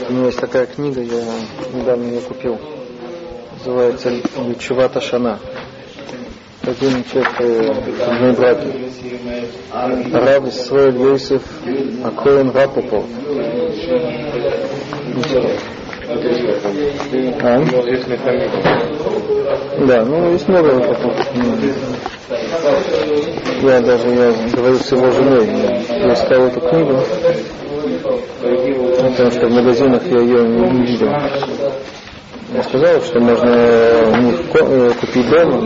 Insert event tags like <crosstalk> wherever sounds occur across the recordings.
У меня есть такая книга, я недавно ее купил. Называется Личувата Шана. Один человек в браке. Рав Исраиль Йосиф Акоин Рапопов. А? Да, ну есть много таких. Я даже я говорю с его женой, я искал эту книгу, потому что в магазинах я ее не видел. Я сказал, что можно у них э, купить дома.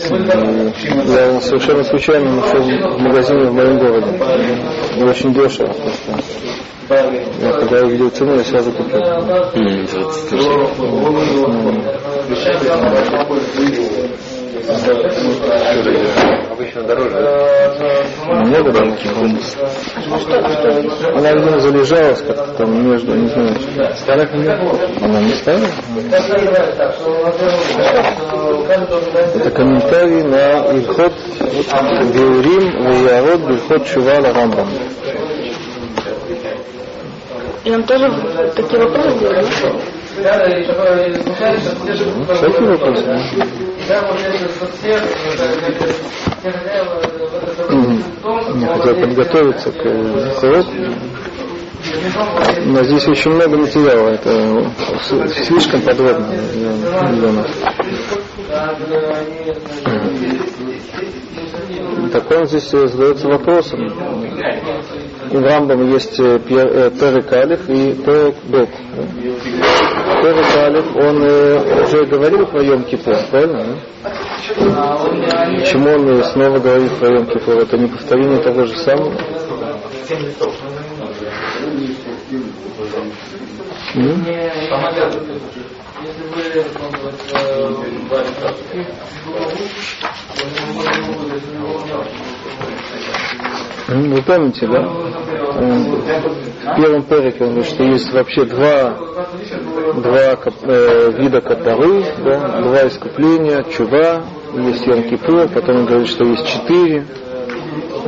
И я совершенно случайно нашел в магазине в моем городе. И очень дешево. Я когда увидел цену, я сразу купил. Обычно дороже. Много банки Она, видимо, залежалась как-то там между, не знаю. Старых не Она не старая? Это комментарий на Ильхот Геурим Ваярот Бильхот Шувала Рамбам. И он тоже такие вопросы делает? Всякие вопросы. да? Я хотел подготовиться к, э, уроку. Но здесь очень много материала, это слишком подробно для, для нас. Так он здесь э, задается вопросом. У Рамбама есть э, пе- э, Перек Алиф и Перек Бет. Перек Алиф, он э, уже говорил про Йом Кипур, правильно? Почему он э, снова говорит про Йом Кипур? Это не повторение того же самого? Вы помните, да? М, В первом перике он говорит, что есть вообще два, два э, вида капары, да, два искупления, чува, есть Йом Кипур, потом он говорит, что есть четыре.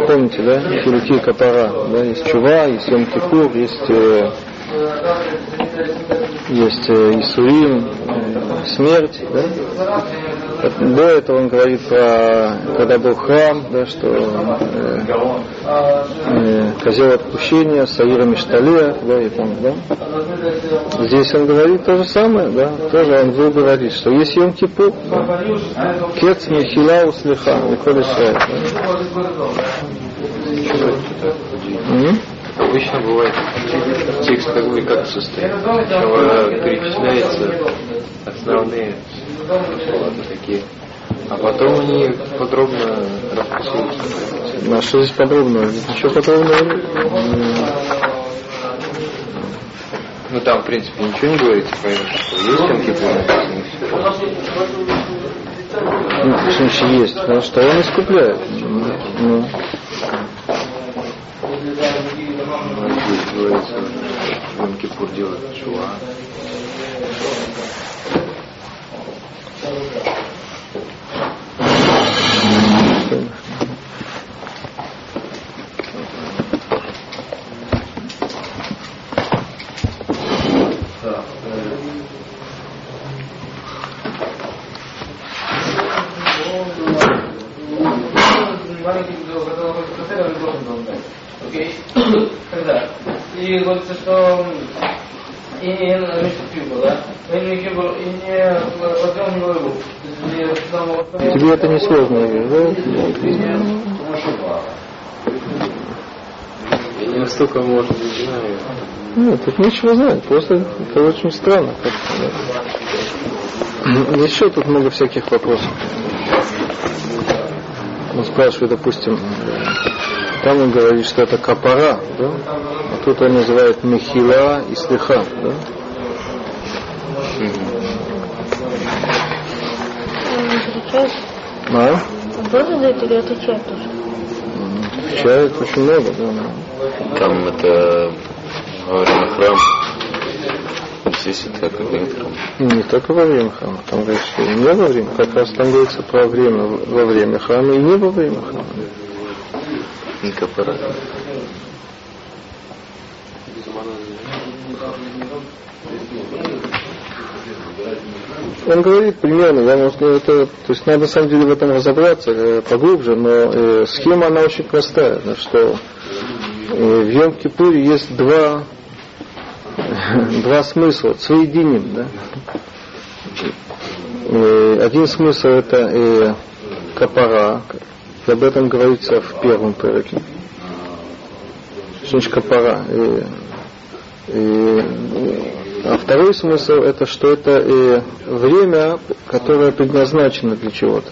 Помните, да? Хилуки капара, да, есть чува, есть Йом Кипур, есть э, есть э, Исурим, смерть, да? До этого он говорит про, когда был храм, да, что э, э, козел отпущения, Саира Миштале, да, и там, да. Здесь он говорит то же самое, да, тоже он был говорит, что есть Йом Кипур, да, Кец Михила Услиха, Николь Исраэль, да. Обычно бывает текст бы как состоит. Сначала перечисляются основные слова такие, а потом они подробно расписываются. А что здесь подробного? Здесь ничего подробного Ну там, в принципе, ничего не говорится, поэтому что есть там все. Ну, в смысле есть, потому что он искупляет. Ну, Йом Кипур делает чува. И говорится, что и не пива, да? И не и не возьмем не войну. тебе это не сложно, да? Я не настолько, может, не знаю. Ну, тут нечего знать, просто это очень странно. Еще тут много всяких вопросов. Он спрашивает, допустим, там он говорит, что это капара, да? А тут он называет мехила и слиха, да? А? Тоже задает или отвечает тоже? Отвечает очень много, да. Там это во время храма. Здесь это как бы не храм. Не только во время храма, там говорится, что не во время, как раз там говорится про время во время храма и не во время храма. Не капара. Он говорит примерно, я может, это, то есть надо на самом деле в этом разобраться э, поглубже, но э, схема она очень простая, что э, в Йом-Кипуре есть два, <laughs> два смысла, соединим, да. Э, один смысл это э, капара, об этом говорится в первом. Что значит капара? Э, э, а второй смысл это, что это э, время, которое предназначено для чего-то.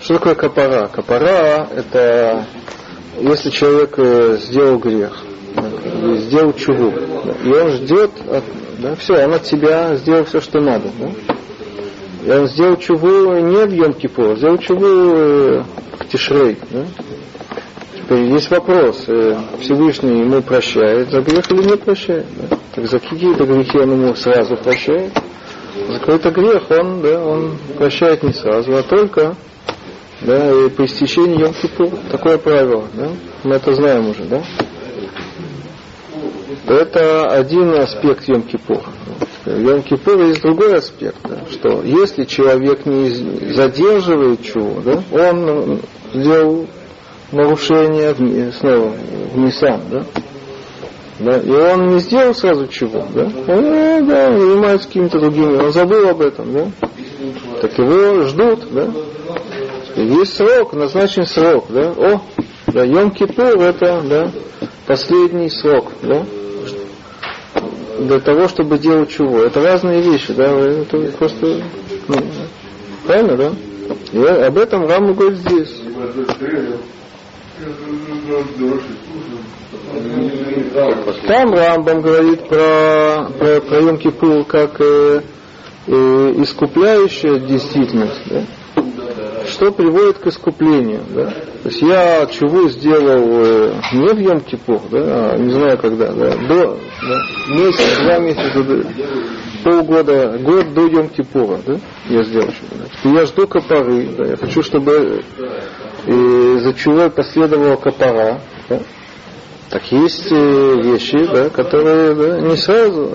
Что такое капара? Капара это если человек э, сделал грех, сделал чуву, да, и он ждет, да, все, он от тебя сделал все, что надо. Да? И он сделал чуву не в йом -Кипур, сделал чуву э, к Тишрей. Да? Теперь есть вопрос, э, Всевышний ему прощает за грех или не прощает? Да? Так за какие-то грехи он ему сразу прощает. За какой-то грех он, да, он прощает не сразу, а только да, и по истечении йом. Такое правило, да? Мы это знаем уже, да? Это один аспект йом -Кипура. В йом -Кипур есть другой аспект, да, что если человек не задерживает чего, да, он сделал нарушение в, снова в Нисан, да? Да, и он не сделал сразу чего, да? Он э, да, занимается какими-то другими, он забыл об этом, да? Так его ждут, да? Есть срок, назначен срок, да? О, да, Йом Кипур это, да, последний срок, да? Для того, чтобы делать чего. Это разные вещи, да? Это просто, ну, правильно, да? И об этом Рама говорит здесь. Там Рамбам говорит про, про, про Йом Кипур как э, э, искупляющая действительность, да? Что приводит к искуплению. Да? То есть я чего сделал э, не в Йом Кипур, да, а не знаю когда, да, до да, месяц, два месяца, до, полгода, год до Йом Кипура, да, я сделал чего. Да. Я жду копоры, да, я хочу, чтобы э, за чего последовала копора, да, так есть э, вещи, да, которые да, не сразу,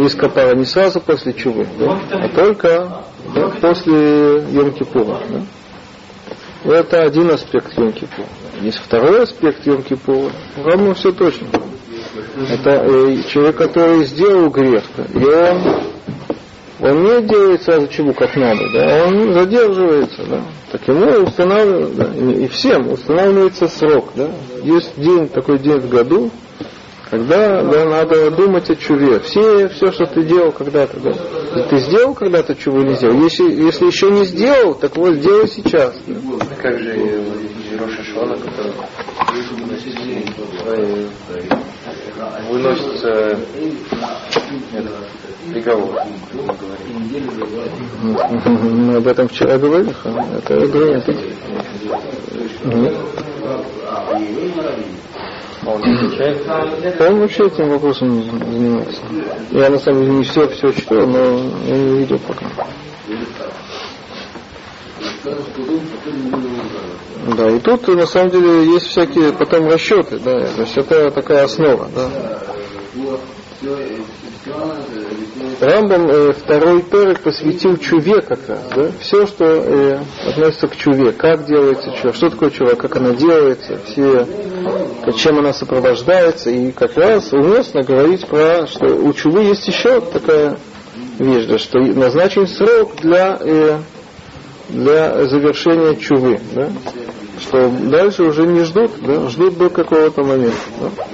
э, есть копара не сразу после чувы, да, а только да, после Йом-Кипура. Да. Это один аспект Йом-Кипура. Есть второй аспект Йом-Кипура. Равно все точно. Это э, человек, который сделал грех, и он он не делает сразу чего как надо, да, он задерживается, да. Так ему устанавливается, да, и всем устанавливается срок, да. Есть день, такой день в году, когда да, надо думать о чуве. Все, все, что ты делал когда-то, да. Ты сделал когда-то чуву или не сделал? Если, если еще не сделал, так вот сделай сейчас. Да. Как же Роша Шона, который выносится этот, приговор. Мы об этом вчера говорили, это игра. Он отвечает? Он вообще этим вопросом занимается. Я на самом деле не все все читал, но я не видел пока. Да, и тут на самом деле есть всякие потом расчеты, да, то есть это такая основа, да. Рамбам э, второй перек посвятил чуве как раз, да, все, что э, относится к чуве, как делается чува, что такое чува, как она делается, все, чем она сопровождается, и как раз уместно говорить про, что у чувы есть еще такая вещь, что назначен срок для, э, для завершения чувы, да, что дальше уже не ждут, да, ждут до какого-то момента. Да.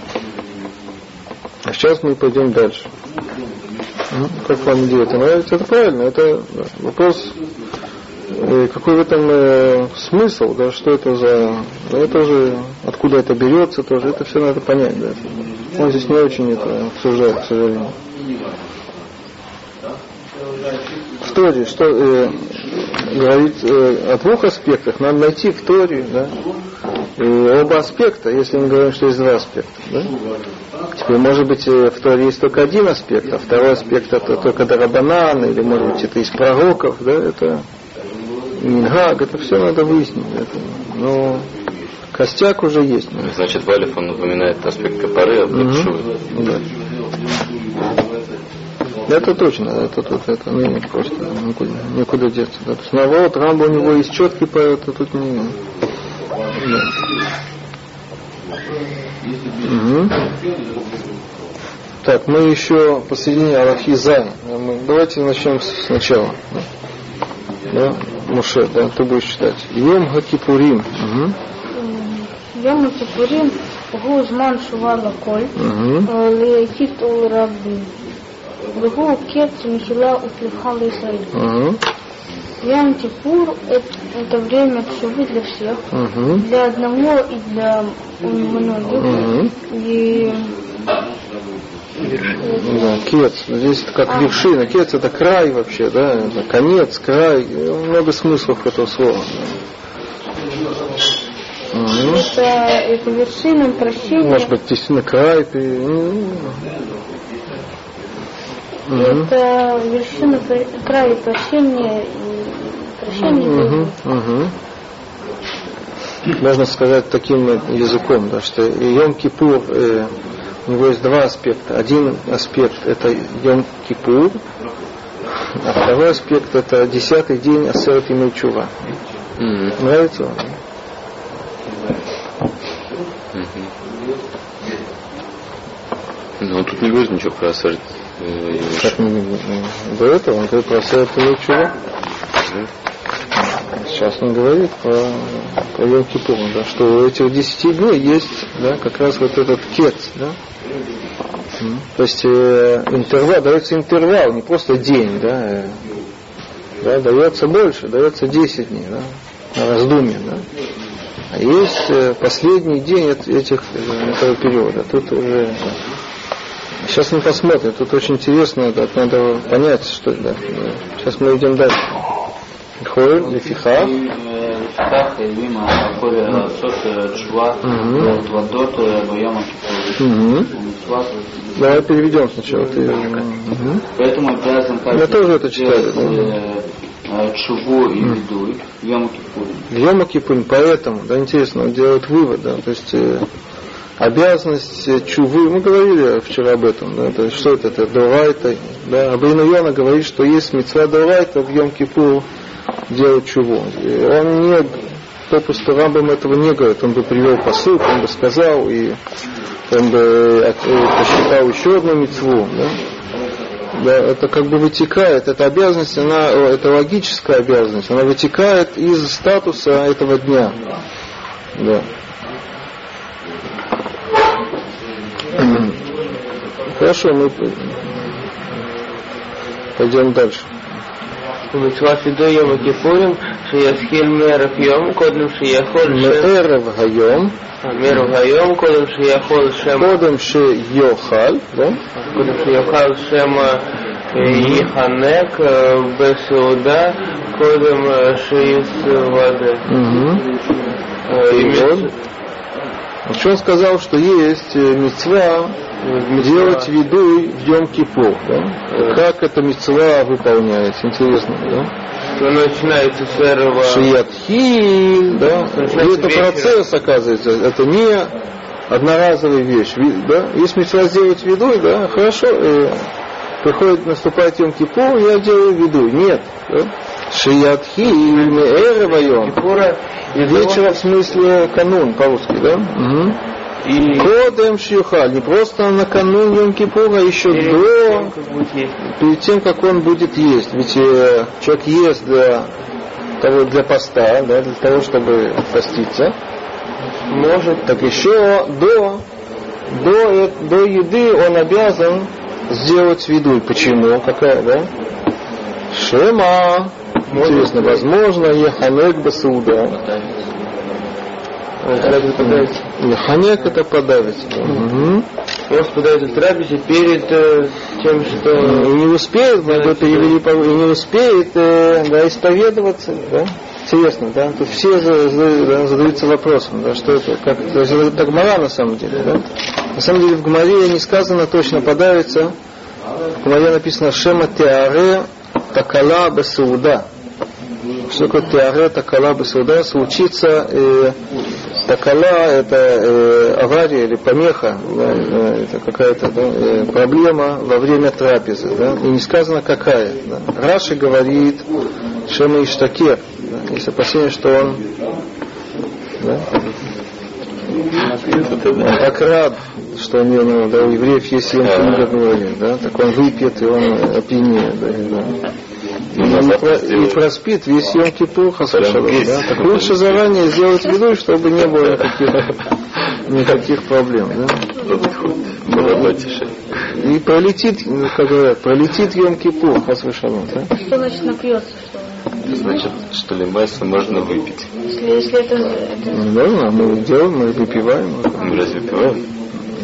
А сейчас мы пойдем дальше. Ну, как вам это нравится? Это правильно. Это вопрос, э, какой в этом э, смысл, да, что это за... Да, это же, откуда это берется тоже, это все надо понять. Да. Он здесь не очень это обсуждает, к сожалению. В Торе, что э, говорит э, о двух аспектах, надо найти в Торе, да, и оба аспекта, если мы говорим, что есть два аспекта. Да? Теперь, может быть, э, в Торе есть только один аспект, а второй аспект это только Дарабанан, или, может быть, это из пророков, да, это Мингаг, это все надо выяснить. Это, но Костяк уже есть. да. Значит, Валев, он напоминает аспект копоры, а. Бекшуй. Да. Это точно, это тут, это ну, не просто никуда, никуда деться. Да. То есть, наоборот, Рамба у него есть четкий по это тут не. Так, мы еще посоединили Алахизан. Давайте начнем сначала. Да? Муше, да, ты будешь читать. Йом Хакипурим. Угу. Йом Хакипурим Гузман Шувала Коль э, Лехит Улрабин. Вегу Кет Михила Уплихан Лисаид. Янтипур это, это время Тшувы для всех, угу. для одного и для многих. Угу. И Вершина. Да, кец. Ну, здесь это как а. вершина. Кец это край вообще, да? Это конец, край. Много смыслов этого слова. Угу. Это, это вершина прощения. Может быть, действительно край. Ты... Ну, это вершина края прощения прощения. Мгм. Мгм. Можно сказать таким языком, да, что Йом Кипур, э, у него есть два аспекта. Один аспект это Йом Кипур, а второй аспект это десятый день Асерет Имей Чува. Мгм. Нравится вам? Ну, он тут не говорит ничего про Асарт. э, Как мы, э, до этого он говорит про Асерет Имей Чува. Сейчас он говорит про, про Йом Кипур, да, что у этих десяти дней есть да, как раз вот этот кец, да. То есть э, интервал, дается интервал, не просто день, да, э, да, дается больше, дается 10 дней, да, на раздумье, да. А есть э, последний день эт- этих, э, этого периода. Тут уже да. Сейчас мы посмотрим, тут очень интересно, да, надо понять, что да. Сейчас мы идем дальше. Холь, Лефиха. Лефиха, Лима, Холь, Сот, Чува, Вадот, Баяма, Давай переведем сначала. Ты... Поэтому обязан Я тоже это читаю. Э, э, Чуву и Веду, Йома Кипурин. Йома поэтому, да, интересно, он делает вывод, да, то есть э, обязанность чувы, мы говорили вчера об этом, да, это, что это, это Дурайта, да, Абрина Йона говорит, что есть мецва Дурайта в Йом Кипур, делать. И он не, попросту Рамбам этого не говорит, он бы привел посыл, он бы сказал, и он бы э, посчитал еще одну мецву, да, да, это как бы вытекает, эта обязанность, она, о, это логическая обязанность, она вытекает из статуса этого дня. Да. Хорошо, мы пойдем дальше. ומצוות וידוי יום הכיפורים שיתחיל מערב יום קודם שיכול שם מערב היום, מערב היום קודם שיכול שם קודם שיאכל, да? קודם שיוכל שם ייחנק אה, בסעודה קודם אה, Учен сказал, что есть э, э, мецва делать виду в Йом Кипур. Да? Э. Как эта мецва выполняется? Интересно, да? Что начинается с этого... Шиятхиль, да? И это процесс, оказывается. Это не одноразовая вещь, да? есть мецва сделать виду, да, хорошо, приходит, наступает Йом Кипур, я делаю виду. Нет, да? Шиятхиль, из Вечера в смысле канун по-русски, да? Мгм. и Кодем шьюха, не просто накануне Йом Кипура, еще перед до, тем, перед тем, как он будет есть. Ведь э, человек ест для того, для поста, да, для того, чтобы поститься. может Так еще до, до, э- до еды он обязан сделать виду. Почему? Какая, да? Шема. Интересно, возможно, Еханек Басауда. Еханек это подавить. Может подать в трапезе перед э, тем, что И не успеет, мы бы перевели, и не успеет э, да, исповедоваться, да? Интересно, да? Тут все за- за- да, задаются вопросом, да, что это, как это, это Гмара на самом деле, да? На самом деле в Гмаре не сказано точно подавится. В Гмаре написано Шема Теаре Такала Басауда. Такое Теаре Такала Басауда? Случится э, Такала это э, авария или помеха, да, э, это какая-то да, э, проблема во время трапезы, да, и не сказано какая. Да. Раши говорит, Шема Иштакер, да, есть опасение, что он да, он так рад, что у него, да, у евреев есть Йом Кипур, да, так он выпьет, и он опьянеет, да, да. И, не про- и проспит весь Йом Кипур, Хасашалом, да. Так лучше заранее сделать виду, чтобы не было никаких, никаких проблем, да. И пролетит, ну, как говорят, пролетит Йом Кипур, Хасашалом, да. Что значит напьется? Что? Значит, что лимайса можно выпить. Если, если это, это Ну, да, мы делаем, мы выпиваем. Мы разве пиваем?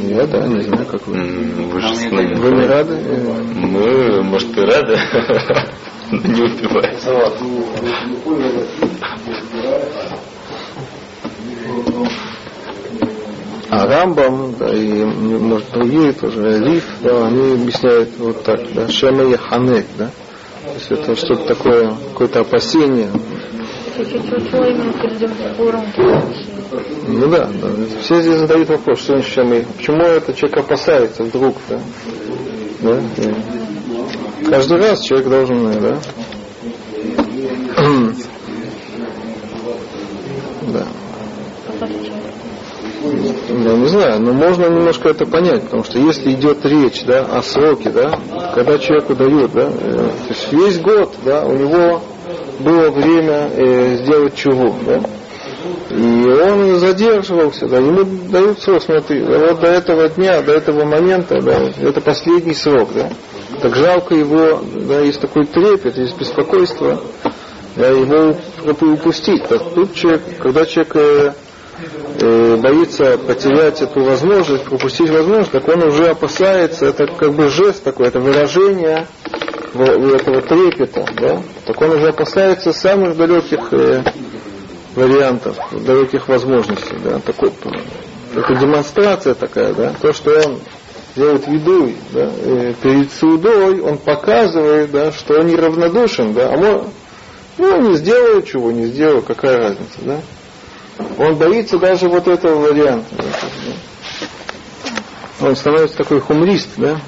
Я, да, не знаю, как вы. Вы же с нами. Вы не рады? Мы, может, и рады, но не выпиваем. А Рамбам, да, и, может, другие тоже, Риф, да, они объясняют вот так, да, Шема и Ханек, да. То есть это что-то такое, какое-то опасение. Ну да, да. Все здесь задают вопрос, что значит Шема и Почему этот человек опасается вдруг, да? да? Каждый раз человек должен, да? да. Я не знаю, но можно немножко это понять, потому что если идет речь да, о сроке, да, когда человеку дают, да, э, то есть весь год, да, у него было время э, сделать чуву, да, и он задерживался, да, ему дают срок, смотри, да, вот до этого дня, до этого момента, да, это последний срок, да, так жалко его, да, есть такой трепет, есть беспокойство, да, его упустить. Так тут человек, когда человек э, э, боится потерять эту возможность, пропустить возможность, так он уже опасается, это как бы жест такой, это выражение этого трепета, да? так он уже опасается самых далеких э, вариантов, далеких возможностей. Да? Такой, это демонстрация такая, да? то, что он делает виду, да? э, перед судой, он показывает, да, что он неравнодушен, да? а мо- ну, не сделаю чего, не сделаю, какая разница, да? Он боится даже вот этого варианта. да. Он становится такой хумрист, да?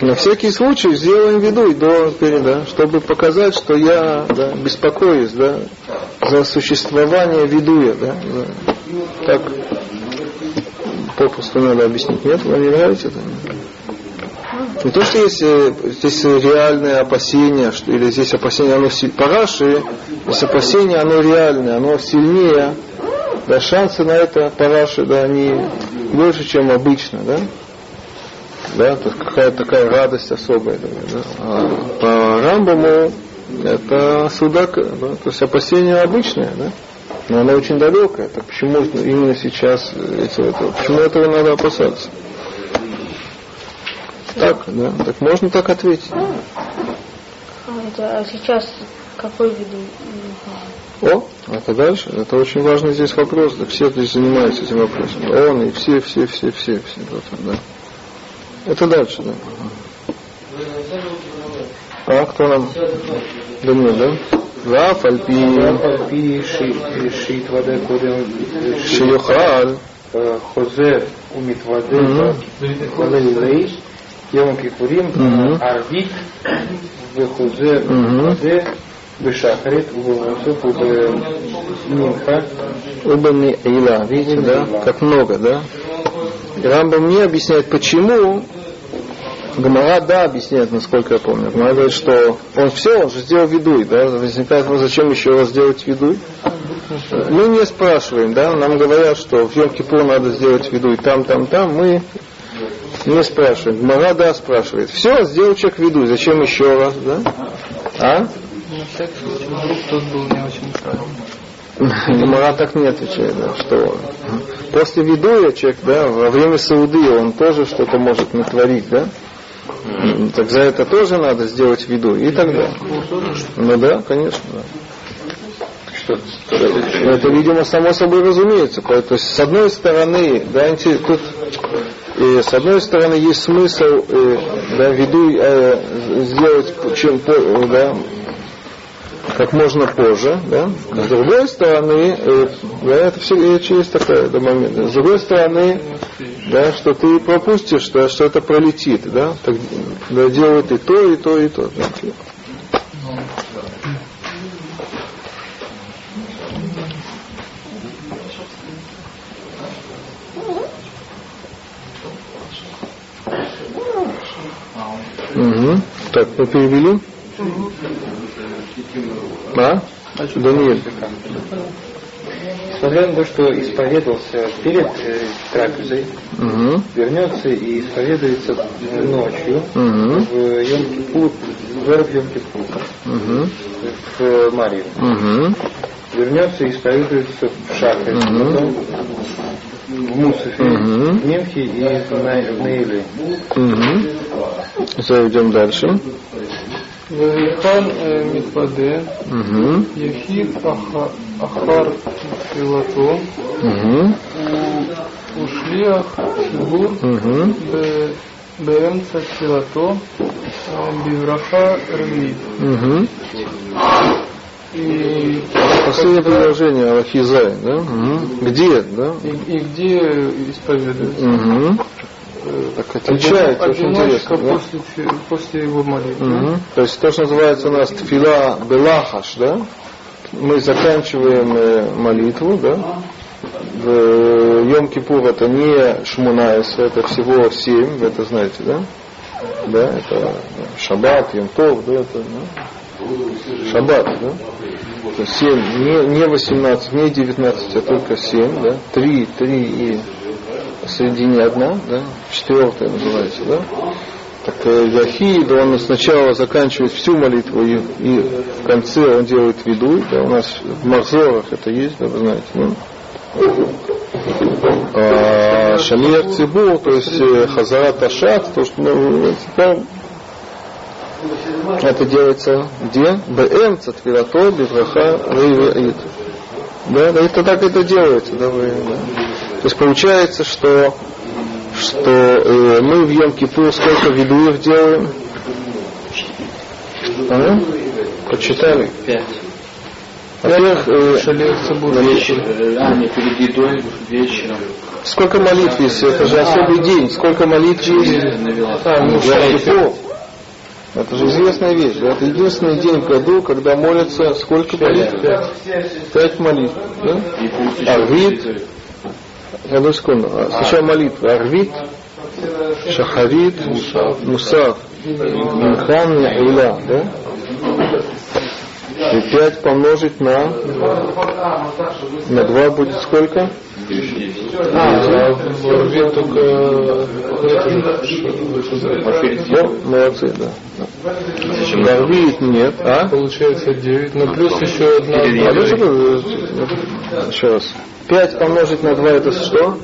На всякий случай сделаем виду до да, чтобы показать, что я да, беспокоюсь да, за существование видуя. Да, да. Так попросту надо объяснить. Нет, вам не нравится это? Не то, что есть э, здесь реальное опасение, что, или здесь опасение, оно си- по Раши, здесь опасение, оно реальное, оно сильнее, да, шансы на это по Раши, да, они больше, чем обычно, да, да, то такая радость особая, да. а по Рамбаму это судак, да, то есть опасение обычное, да, но оно очень далекое, так почему именно сейчас эти, это, почему этого надо опасаться? Так, да, так можно так ответить. А, это, а сейчас какой знаю. О, это дальше. Это очень важный здесь вопрос. Да, все здесь занимаются этим вопросом. Он и все, все, все, все, все. Вот, да. Это дальше, да. А кто нам? Да нет, да? Раф, Альпи, על פי ש- שהתוודה קודם, Шиюхаль. חוזר ומתוודה מתוודה עברי, יום הכיפורים, מהמם. ערבית, וחוזר מהמם. ומתוודה בשחרית ובמוסף ובמנחה. Оба не Ила, видите, да? Как много, да? И Рамбам не объясняет, почему. Гамара, да, объясняет, насколько я помню. Гамара говорит, что он все, он же сделал видуй, да? Возникает вопрос, зачем еще раз сделать видуй? Мы не спрашиваем, да? Нам говорят, что в йом надо сделать видуй там, там, там. Мы не спрашиваем. Гамара, да, спрашивает. Все, сделал человек видуй, зачем еще раз, да? А? <laughs> Гемора так не отвечает, да, что после видуя человек, да, во время сауды он тоже что-то может натворить, да? Так за это тоже надо сделать виду и так далее. Ну да, конечно, да. Это, видимо, само собой разумеется. То есть, с одной стороны, да, тут э, с одной стороны есть смысл э, да, виду э, сделать чем по- да, как можно позже, да? С другой стороны, э, да, это все речь есть такая. С другой стороны, да, что ты пропустишь, да, что это пролетит, да, так, да, делают и то, и то, и то. Да. Угу. Так, мы перевели? А? Даниэль. Несмотря на то, что исповедовался перед э, трапезой, Угу. вернется и исповедуется э, ночью Угу. в Йом-Кипур, в Йом-Кипур, Угу. в Марию. Угу. Вернется и исповедуется в Шахре, Мгм. потом в Мусафе, Мгм. в Мемхе и в На- в Нейле. Угу. Зайдем дальше. Вегехан э, Митпаде, Яхид Ахар Филато, Ушлиах Шигур, Беемца Филато, а, Бивраха Рвит. И последнее предложение Алахизай, да? Где, да? И, и где исповедуется? Так отличается, очень интересно. Да? после, его молитвы. Мгм. То есть то, что называется у нас тфила белахаш, да? Мы заканчиваем э, молитву, да? В Йом-Кипур это не Шмунаис, это всего семь, вы это знаете, да? Да, это Шаббат, Йом-Тов, да, это да? Шаббат, да? То есть семь, не, не 18, не 19, а только семь, да? Три, три и посередине одна, да? Четвертая называется, да? Так э, Яхид, он сначала заканчивает всю молитву, и, и в конце он делает виду, да, у нас в Махзорах это есть, да, вы знаете, да? А, Шамир Цибур, то есть э, Хазарат Ашат, то, что ну, это, это делается где? БМ Цатвирато Бивраха Рейваид. Да, да, это так это делается, да, вы, да. То есть получается, что что э, мы в Йом Кипур сколько ведуев делаем? А? Почитали? Пять. Во-первых, э, А, не перед едой, вечером. сколько молитв есть? Это же особый день. Сколько молитв есть? А, ну, Кипур. Это же известная вещь. да? Это единственный день в году, когда молятся сколько молитв? Пять молитв. Да? Арвит. Одну секунду. Сначала молитва. Арвит, Шахарит, Мусав, Минхан, Иля. Да? И пять помножить на на два будет сколько? А, только... Молодцы, да. Арвит нет, а? Получается 9, но плюс еще одна... А ну, вы- Еще раз. 5 помножить на 2 это что?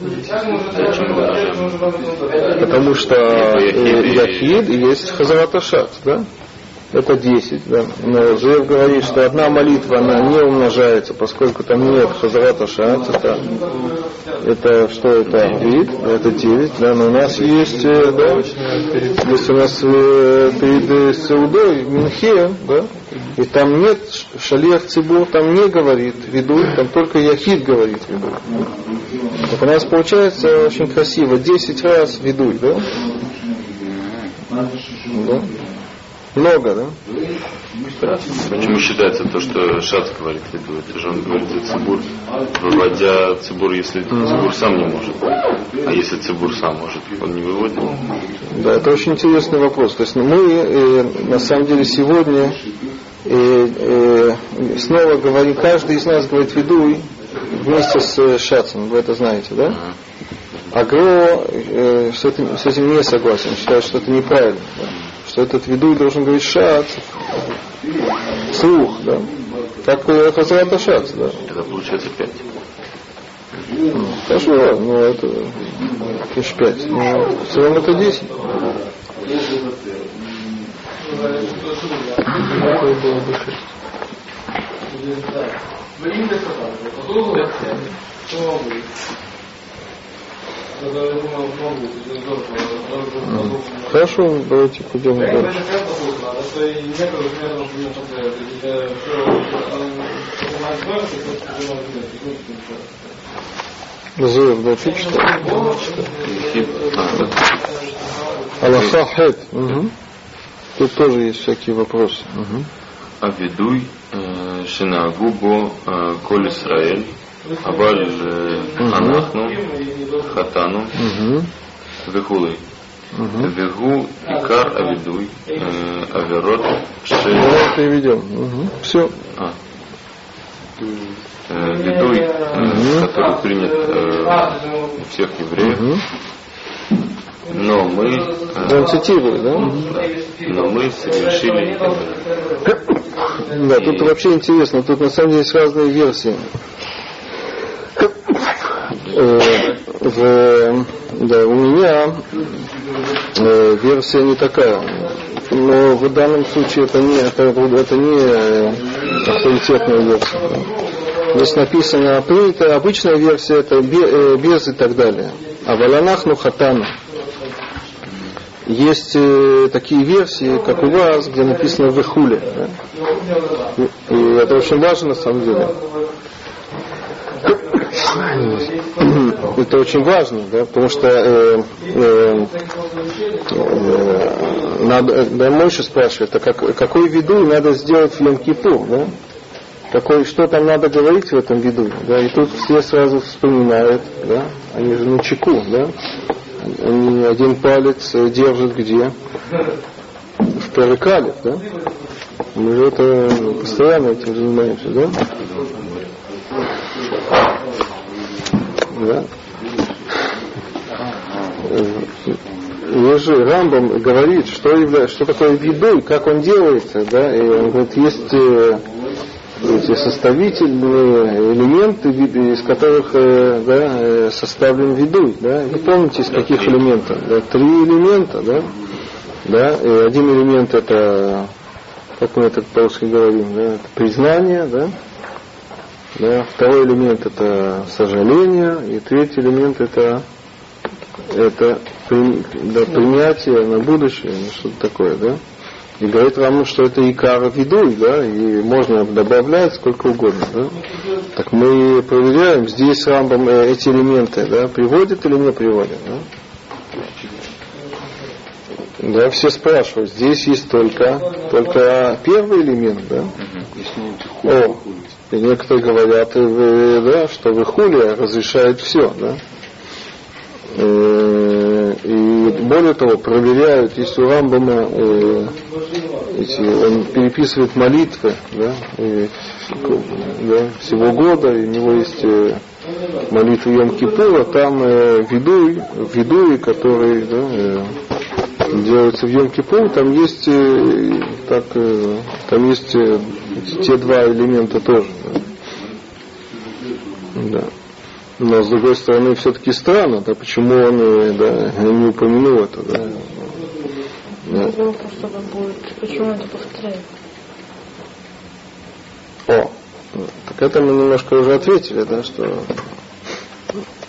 Потому что Яхид и есть Хазараташат, да? Это 10, да. Но Зев говорит, что одна молитва, она не умножается, поскольку там нет Хазараташат, это, это что это? Вид, это 9, да, но у нас есть, э, да, есть у нас э, перед э, Саудой Минхе, да, и там нет Шалех Цибур, там не говорит виду, там только Яхид говорит виду. Так у нас получается очень красиво, 10 раз видуй, да? Да? Много, да? Почему считается то, что Шац говорит? Это же он говорит за Цибур, выводя Цибур, если Цибур сам не может. А если Цибур сам может, он не выводит? Да, это очень интересный вопрос. То есть мы э, на самом деле сегодня э, э, снова говорим, каждый из нас говорит видуй вместе с Шацем, вы это знаете, да? Агро э, с, этим, с этим не согласен, считает, что это неправильно, да? Что этот видуй должен говорить шац, слух, да? Так э, Хазрата шац, да? Это получается пять. Хорошо, ну это конечно пять, но в целом это десять. Какое было бы шесть? Хорошо, давайте пойдем дальше. Зуев, да, ты читал? Аллахахет. Тут тоже есть всякие вопросы. Авидуй э, шинагубо э, коль Исраэль. בו אה, כל ישראל, אבל אה, אנחנו חטאנו Угу. וכולי. Угу. והוא עיקר הווידוי, אה, עבירות ש... Давай переведем. Угу. Все. А. Э, Ведуй, э, который принят э, у всех евреев, Угу. но мы, э, Он цитирует, да? но мы совершили Да, тут вообще интересно, тут на самом деле есть разные версии. Э, в- да, у меня э, версия не такая. Но в данном случае это не, это, это не авторитетная версия. Здесь написано, принятая обычная версия это э, без и так далее. А валанах нухатана. Есть э, такие версии, как у вас, где написано «Вехуле». да. И, и это очень важно на самом деле. Это очень важно, да, потому что э, э, э, надо, да, Мойша спрашивает, а как, какой виду надо сделать в Йом-Кипур, да? Какой, что там надо говорить в этом виду, да? И тут все сразу вспоминают, да? Они же на чеку, да? Они один палец держат где? В перекале, да? Мы же это постоянно этим занимаемся, да? Да. Есть же Рамбам говорит, что, явля- что такое виду, как он делается, да, и он говорит, есть э, эти составительные элементы, из которых э, да, э, составлен виду, да, вы помните, из каких элементов, да, три элемента, да, да, и один элемент это, как мы это по-русски говорим, да, это признание, да, да, второй элемент это сожаление, и третий элемент это это при- да, принятие на будущее, ну, что-то такое, да. И говорит вам, что это икар видуй, да, и можно добавлять сколько угодно, да. Так мы проверяем, здесь Рамбам э, эти элементы, да, приводит или не приводит, да. Да, все спрашивают, здесь есть только, только первый элемент, да. О, и некоторые говорят, э, да, что выхулия разрешает все, да. Э, И более того, проверяют, если у Рамбама э, эти, он переписывает молитвы да, и, да, всего года, и у него есть э, молитвы Йом Кипура, там э, видуй, видуи, которые да, э, делаются в Йом Кипур, там есть, э, так, э, там есть э, те два элемента тоже. Да. Да. Но с другой стороны, все-таки странно, да, почему он да, не упомянул это, да. Да. Почему это повторяет. О, так это мы немножко уже ответили, да, что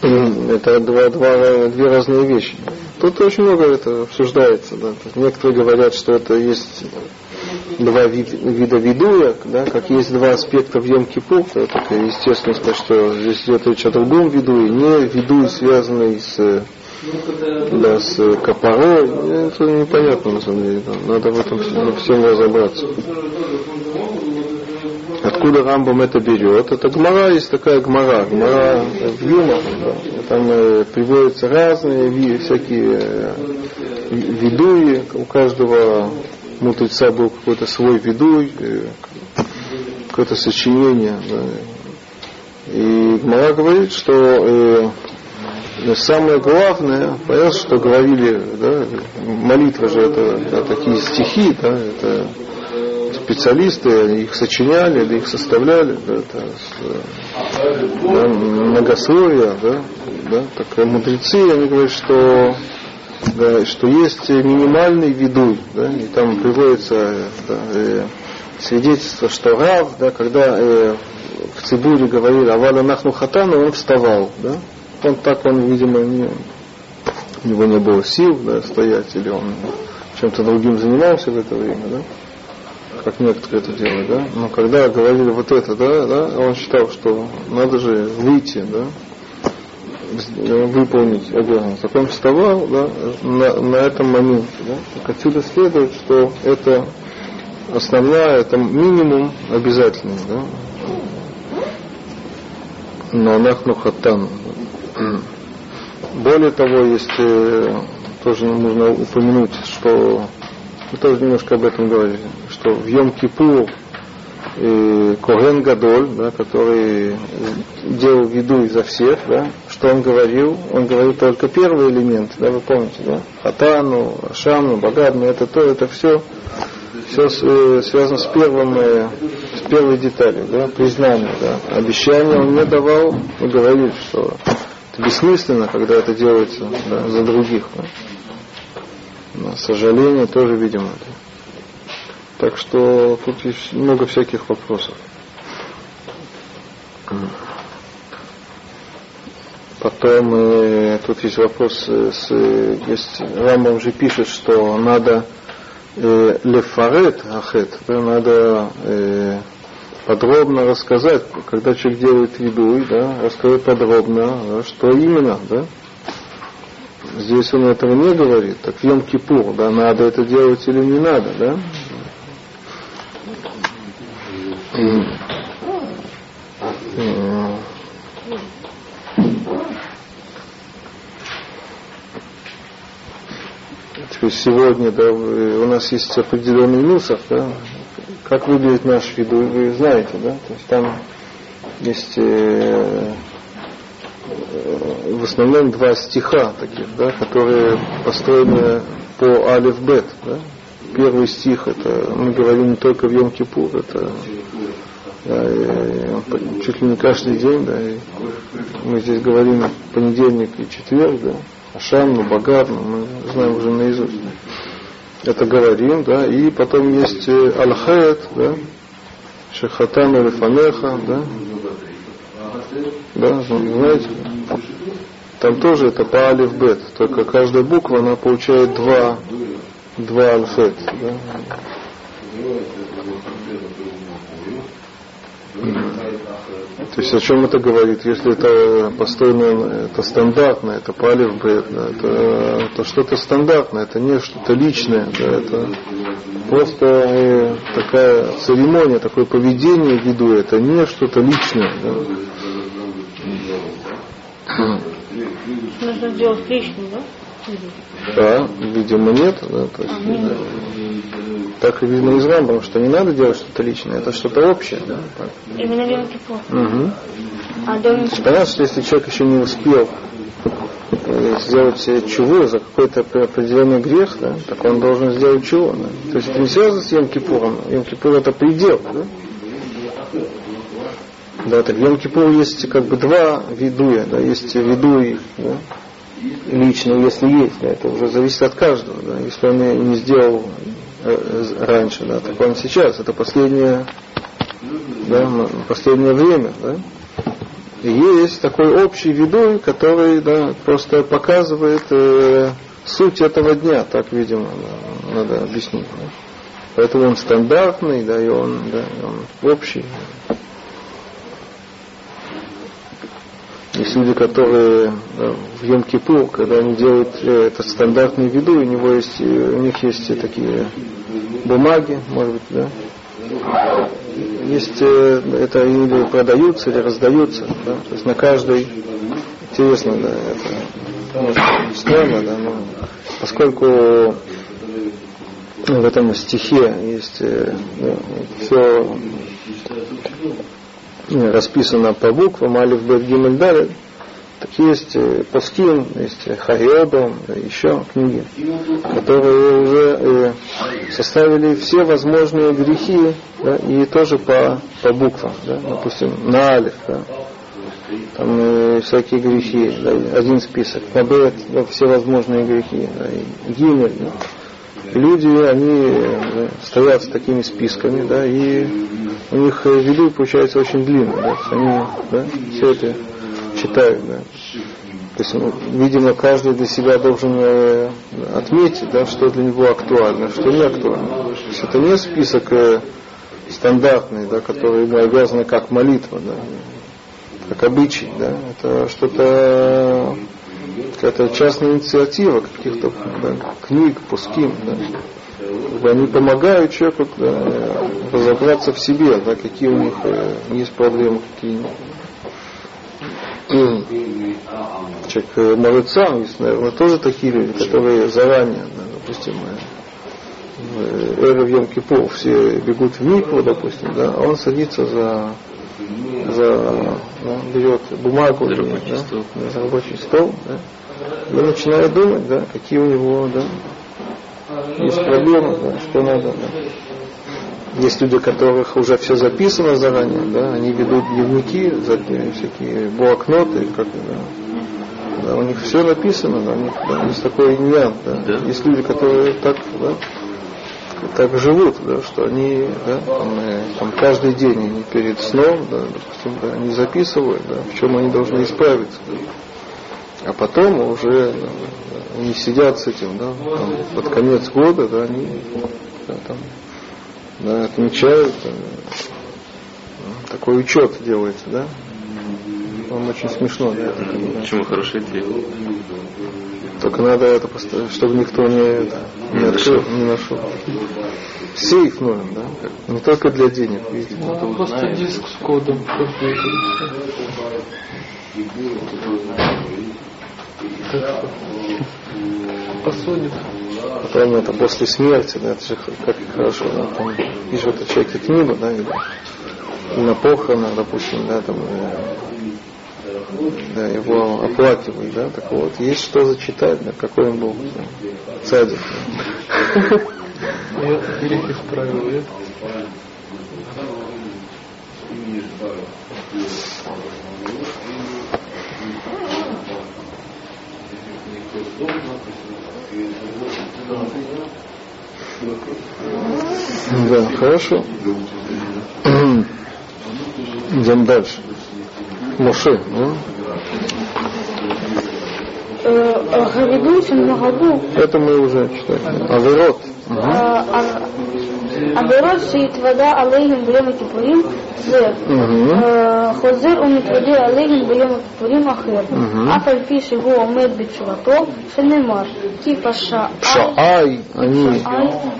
это два, два, две разные вещи. Тут очень много это обсуждается, да. Некоторые говорят, что это есть два вид- вида видуя, да, как есть два аспекта в Йом-Кипур, то это естественно сказать, что здесь идет речь о другом виду, и не виду, связанный с да, с копорой, это непонятно на самом деле, да. надо в этом всем разобраться. Откуда Рамбам это берет? Это гмара, есть такая гмара, гмара в Юмах, да. там э, приводятся разные ви- всякие э, видуи, у каждого мудреца был какой-то свой видуй, э, какое-то сочинение. Да. И Гмара говорит, что э, самое главное, понятно, что говорили, да, молитва же это, да, такие стихи, да, это специалисты, их сочиняли, их составляли, да, это с, да, многословие, да, да, так мудрецы, они говорят, что да, что есть минимальный видуй, да, и там приводится да, э, свидетельство, что Рав, да, когда э, в Цибуре говорили Аваля Нахну Хатану, он вставал, да, он так он, видимо, не, у него не было сил да, стоять, или он чем-то другим занимался в это время, да, как некоторые это делают, да. Но когда говорили вот это, да, да, он считал, что надо же выйти, да, выполнить обязанность. Так он вставал да, на, на этом моменте. Да. Так отсюда следует, что это основная, это минимум обязательный. Да. Но нахну хатан. Более того, э, тоже нужно упомянуть, что мы тоже немножко об этом говорили, что в Йом-Кипур э, Коген Гадоль, да, который делал виду изо всех, да, что он говорил? Он говорил только первый элемент, да, вы помните, да? Хатану, Шамну, Багадну, это то, это все, все э, связано с первым, э, с первой деталью, да, признанием, да. Обещание он не давал, мы говорили, что это бессмысленно, когда это делается да, за других. Да. Но сожаление тоже, видимо, это. Так что тут есть много всяких вопросов. Потом э, тут есть вопрос, э, с, есть, Рамбам уже пишет, что надо э, лефарет ахет, да, надо э, подробно рассказать, когда человек делает виду, да, рассказать подробно, да, что именно, да. Здесь он этого не говорит, так в Йом-Кипур, да, надо это делать или не надо, да. Сегодня да, у нас есть определенный нусов, да, как выглядит наш виду, вы знаете, да, то есть там есть э, в основном два стиха таких, да, которые построены по алиф бет, да. Первый стих это мы говорим не только в Йом Кипур, это да, и, чуть ли не каждый день, да, и мы здесь говорим понедельник и четверг, да, Ашамну, Багарну, мы знаем уже наизусть. Это говорим, да, и потом есть э, Аль-Хает, да, Шехатану Лифанеха, да, да, знаете, там тоже это по алиф бет, только каждая буква, она получает два, два альфет, да. То есть о чем это говорит? Если это построено, это стандартно, это палев бет, да, это, это что-то стандартное, это не что-то личное, да, это просто э, такая церемония, такое поведение в виду, это не что-то личное. Да. Нужно сделать личным, да? Да, видимо нет, да, то есть, А, да. так и видно из Рамбама, что не надо делать что-то личное, это что-то общее, да, так. Именно Йом Кипур. Угу. А до Йом Понятно, что если человек еще не успел э, сделать чего за какой-то определенный грех, да, так он должен сделать чего. Да? То есть это не связано с Йом Кипуром. Йом Кипур это предел. Да? Да, так в Йом Кипур есть как бы два видуя, да, есть видуй да, личный, если есть, да, это уже зависит от каждого, да, если он не, сделал э, раньше, да, так он сейчас, это последнее, да, последнее время, да. И есть такой общий видуй, который, да, просто показывает э, суть этого дня, так, видимо, да, надо объяснить, да. Поэтому он стандартный, да, и он, да, он общий. Есть люди, которые да, в йом когда они делают э, этот стандартный виду, у него есть, э, у них есть э, такие бумаги, может быть, да. Есть э, это или продаются, или раздаются, да. То есть на каждой интересно, да, это может, странно, да, но поскольку в этом стихе есть э, да, все ну, расписано по буквам, Алиф, Бет, Гимель, Далит, так есть э, Паскин, есть Хариодом, еще книги, которые уже э, составили все возможные грехи, да, и тоже по, по буквам, да, допустим, на Алиф, да, там э, всякие грехи, да, один список, на Бет, да, все возможные грехи, да, и Гимель, да. Люди, они да, стоят с такими списками, да, и у них э, виду получается очень длинный, да, они да, все это читают, да. То есть, ну, видимо, каждый для себя должен э, отметить, да, что для него актуально, что не актуально. То есть это не список э, стандартный, да, который ему обязаны как молитва, да, как обычай, да, это что-то какая-то частная инициатива каких-то да, книг, пуским, да. Они помогают человеку да, разобраться в себе, да, какие у них э, есть проблемы, какие Человек э, может сам, есть, наверное, тоже такие люди, которые заранее, да, допустим, э, Эра в Йом Кипур, все бегут в Микву, допустим, да, а он садится за, за да, берет бумагу, За рабочий да, стол. за рабочий стол, да, и начинает думать, да, какие у него, да, есть проблемы, да, что надо, да. Есть люди, у которых уже все записано заранее, да, они ведут дневники, запи- всякие блокноты, как да, да, у них все написано, да, у них да, есть такой нюанс, да. Да. Есть люди, которые так, да, так живут, да, что они, да, там, э, там каждый день они перед сном, да, допустим, да, они записывают, да, в чем они должны исправиться. А потом уже да, да, они сидят с этим, да, там, под конец года, да, они да, там, да, отмечают, э, такой учет делается, да. Он очень смешно, да, да. Почему хорошая идея? Только надо это поставить, чтобы никто не, это, не, открыл, не нашел. Сейф нужен, да? Не только для денег, видите. Ну, просто диск с кодом. Посудит. Потом это после смерти, да, это же как хорошо, да, там пишут о человеке книгу, да, или, на похоронах, допустим, да, там, э, да, его оплакивают, да, так вот, есть что зачитать, да, какой он был да, цадик. да. Я грех исправил, нет? Да, хорошо. <clears throat> Идем дальше. Моше, да? Гавиду Шамнагаду, Это мы уже читали. Аверот. עבירות שהתוודה עליהם ביום הכיפורים זה Угу. אה, חוזר ומתוודה עליהם ביום הכיפורים אחר, Mhm. אף על פי שהוא עומד בתשובתו, שנאמר, כי פשעי Шаай, они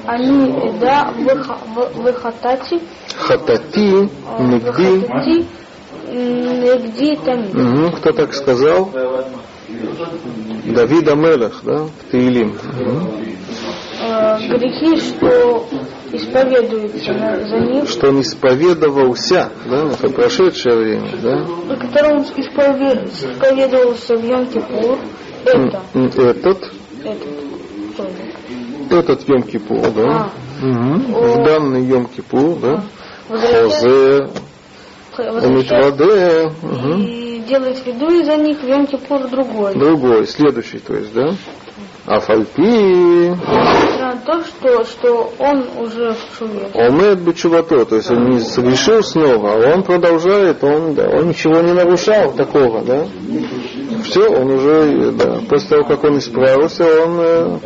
אני אדע וח- ו- וחטאתי, хатати, где там? Угу, кто так сказал? Давида Мелах, да, в Таилим. Угу. Грехи, что исповедуется за них. Что он исповедовался, да, в прошедшее время, да? На он исповед... исповедовался в Йом-Кипур, это. Этот? Этот. Этот Йом-Кипур, да. А. Угу. О... В данный Йом-Кипур, да. А. Возвращается... Хозе, возвращает Умитваде, мгм. и делает виду из-за них в Йом-Кипур другой. другой, следующий, то есть, да. Афальпи, Несмотря на то, что, что он уже в чуве. Омед Бачувато, то есть он не согрешил снова, а он продолжает, он, да, он ничего не нарушал такого, да. Все, он уже, да, после того, как он исправился, он э,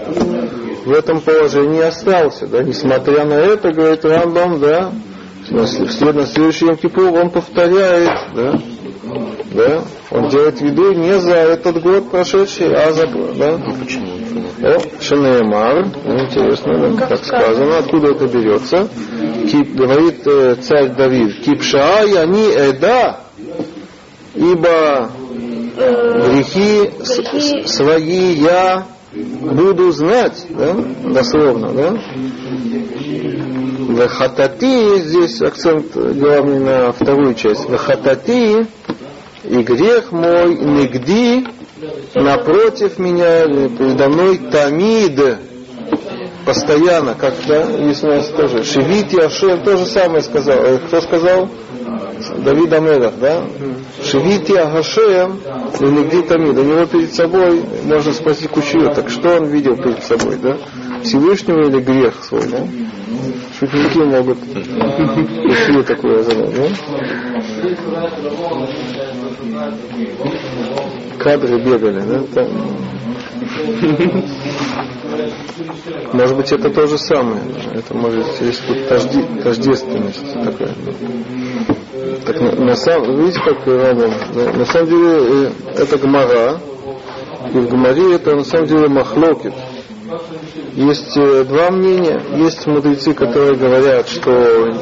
в этом положении остался, да, несмотря на это, говорит Рамбам, да, на на следующий Йом Кипур он повторяет, да, да, он делает виду не за этот год прошедший, а за, да. Почему? О, Шанеемар, ну, интересно, да, как сказано, откуда это берется. Кип, говорит э, царь Давид, Кипшаай они эда, ибо грехи с- с- свои я буду знать, да, дословно, да. Вахатати, здесь акцент главный на вторую часть. Вахатати, и грех мой, нигди, напротив меня, передо мной тамид, постоянно, как да, есть у нас тоже. Шивити Ашем, то же самое сказал. Кто сказал? Давид Амелах, да? Шивити Агашем, и нигди тамид. У него перед собой можно спросить кучу. Так что он видел перед собой, да? Всевышнего или грех свой, да? Шутники могут кучу такое задать, да? Кадры бегали, да? Там. <laughs> Может быть, это то же самое. Это может есть тут тожде, тождественность такая. Так на, на самом, видите, как Рамбам, да? на самом деле э, это гмара, и в гмаре это на самом деле махлокит. Есть э, два мнения. Есть мудрецы, которые говорят, что,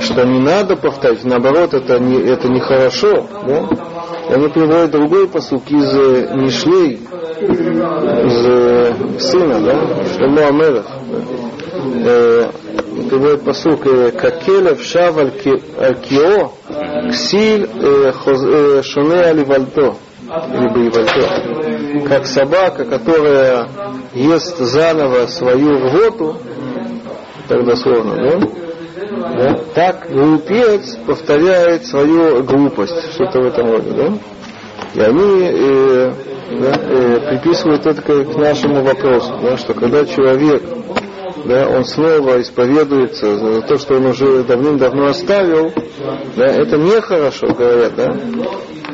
что не надо повторять, наоборот, это, не, это нехорошо. Да? Они приводят другой посук из э, Мишлей, из э, сына, да, Шлемо Амелах. Да? Приводит посук Какелев Шав Аль-Кио Ксиль Шоне Аливальто либо Ивальто, как собака, которая ест заново свою рвоту, так дословно, да? да? Так глупец повторяет свою глупость, что-то в этом роде, да? И они э, да, э, приписывают это к нашему вопросу, да, что когда человек да, он снова исповедуется за то, что он уже давным-давно оставил, да, это нехорошо, говорят, да.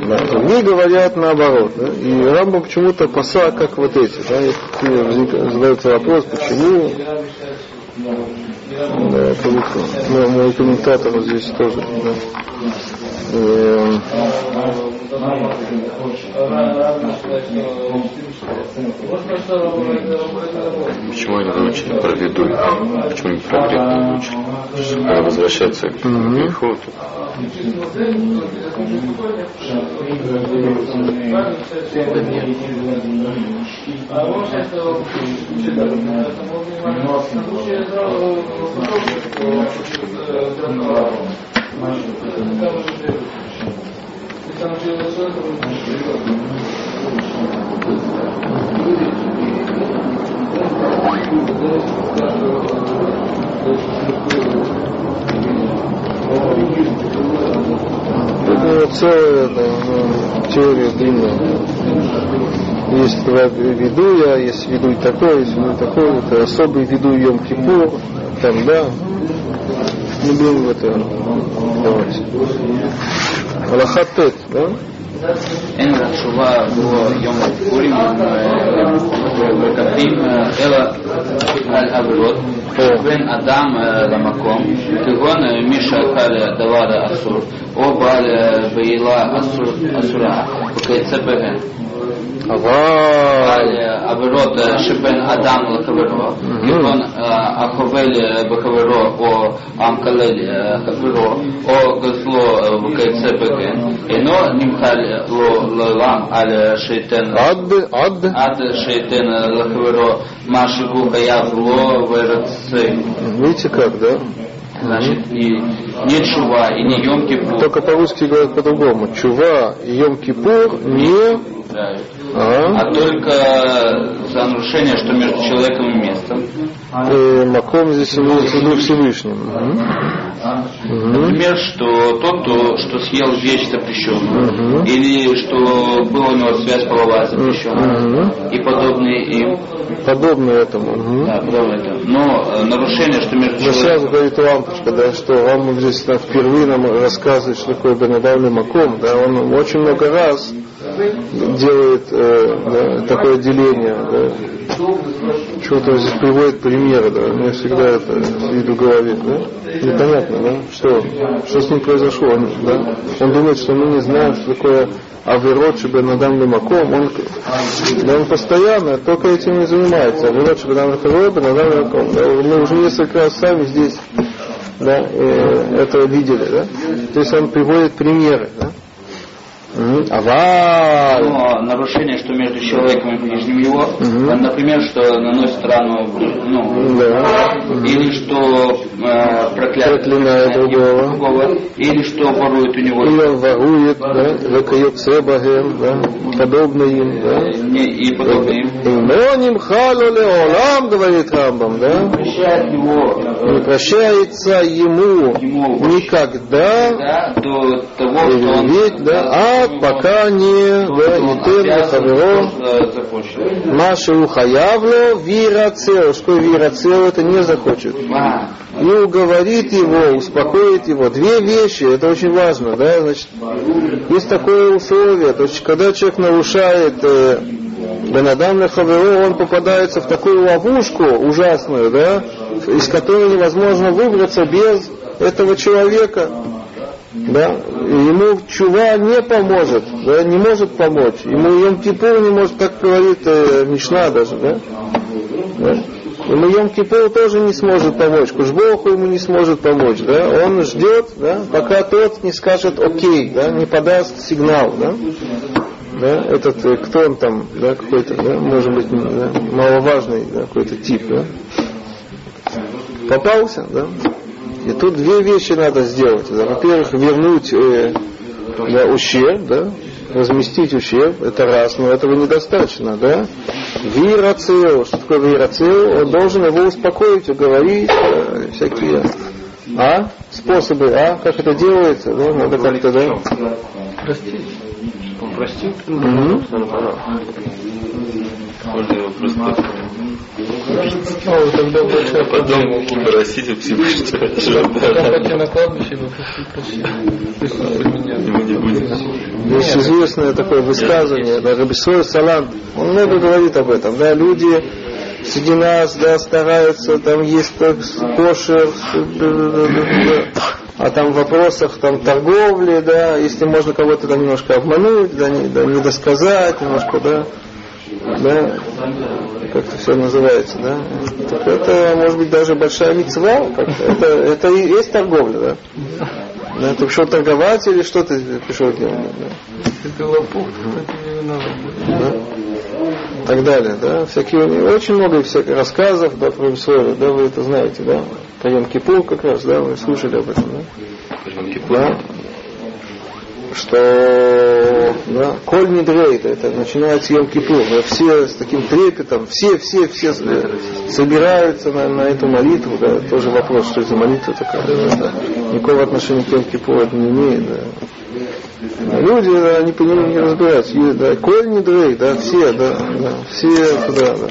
да. Другие говорят наоборот. Да, и Рамбам почему-то паса, как вот эти. Да, и задается вопрос, почему да, это ну, мой комментатор здесь тоже. Да. Почему они научили про виду? Почему не про грех не научили? Когда возвращается к греху, то Это целая это, ну, теория длинная. Есть виду я, есть виду такой, есть виду такой, это особый виду Йом Кипур, там да. Не будем в это давать. Аллахатет, да? אין התשובה בו יום הכיפורים מקבלים אלא על עבירות בין אדם למקום, כגון מי שאכל דבר אסור, או בעל בעילה אסורה, וכיוצא בהן. оборота э, Шибен Адам Лахаверо, Гибон э, Аховель э, бакаверо О Амкалель Хаверо, О Газло ВКЦ Беген, Ино Нимхаль Лам Аль Шейтен Ад Ад. Ад Шейтен Лахаверо, Машигу Хаяв Ло Верцей. Видите как, да? Значит, и не чува, и не Йом Кипур. Только по-русски говорят по-другому. Чува и Йом Кипур не... А? А только за нарушение, что между человеком и местом. Э, Маком здесь имеется в виду Всевышним. Например, что тот, кто, что съел вещь запрещенную, или что была у него связь половая запрещенная, и подобные им. Подобно этому. Да, подобное этому. Но э, нарушение, что между Но сейчас человеком... говорит лампочка, да, что Рамбам здесь впервые нам рассказывает, что такое Бенадавный Маком, да, он очень много раз делает э, да, такое деление, да, что-то здесь приводит примеры, да, мне всегда это виду говорит, да, непонятно, да, что, что с ним произошло, он, да, он думает, что мы не знаем, что такое Аверот Шебенадам Лимаком, он, да, он постоянно только этим и занимается, Аверот Шебенадам Лимаком, Бенадам Лимаком, да, мы уже несколько раз сами здесь да, э, это видели, да? То есть он приводит примеры, да? Мгм. Аваль. Но нарушение, что между человеком и ближним его, э, например, что наносит рану, ну, Да. или что э, проклятие Проклинает другого. или что ворует у него Или ворует, да, себагем, да, подобно им, да. не- и подобные им. Но нимхалу леолам, говорит Рамбам, да, Прощает его не прощается ему Ему никогда, да, до того, что он ведь, да, ждет, пока не итен хаверо Маши ухаявло вирацео. Что вирацео это не захочет. И уговорит его, успокоит его. Две вещи, это очень важно, да, значит, есть такое условие, то есть когда человек нарушает э, Бенадам Хаверо, он попадается в такую ловушку ужасную, да, из которой невозможно выбраться без этого человека. Да? Ему чува не поможет, да, не может помочь. Ему Йом Кипур не может, так говорит э, Мишна даже, да? да? Ему Йом Кипур тоже не сможет помочь, Кушбоху ему не сможет помочь, да? Он ждет, да, пока тот не скажет окей, да, не подаст сигнал, да? да, этот, э, кто он там, да, какой-то, да, может быть, да, маловажный да, какой-то тип, да, попался, да, и тут две вещи надо сделать. Да. Во-первых, вернуть э, да, ущерб, да, возместить ущерб, это раз, но этого недостаточно, да. Вирацио, что такое вирацио? Он должен его успокоить, уговорить, э, всякие а? способы, а? Как это делается, да, надо как-то, да. Простить. Он? Мгм. Можно его просто проблема. потом просить у Всевышнего, Потом что пойти на кладбище и попросить не будет. Есть известное такое высказывание, да, Рабисой Салам, он много говорит об этом, да, люди среди нас, да, стараются там есть так кошер, а там в вопросах там торговли, да, если можно кого-то там немножко обмануть, да, не, да, недосказать, немножко, да, да, как это все называется, да, так это может быть даже большая мецва, это, это и есть торговля, да. Да, ты пришел торговать или что ты пришел делать? Да? Это лопух, да, так далее, да, всякие, очень много всяких рассказов, да, про Исраиля, да, вы это знаете, да, про Йом Кипур как раз, да, вы слышали об этом, да, да, что, да, Коль Нидрейт, это начинается Йом Кипур, да, все с таким трепетом, все, все, все собираются на, на эту молитву, да, тоже вопрос, что это за молитва такая, да, да, никакого отношения к Йом Кипуру это не имеет, да, Люди, да, они по нему не разбираются. И, да, Коль не дрей, да, все, да, да, все туда, да.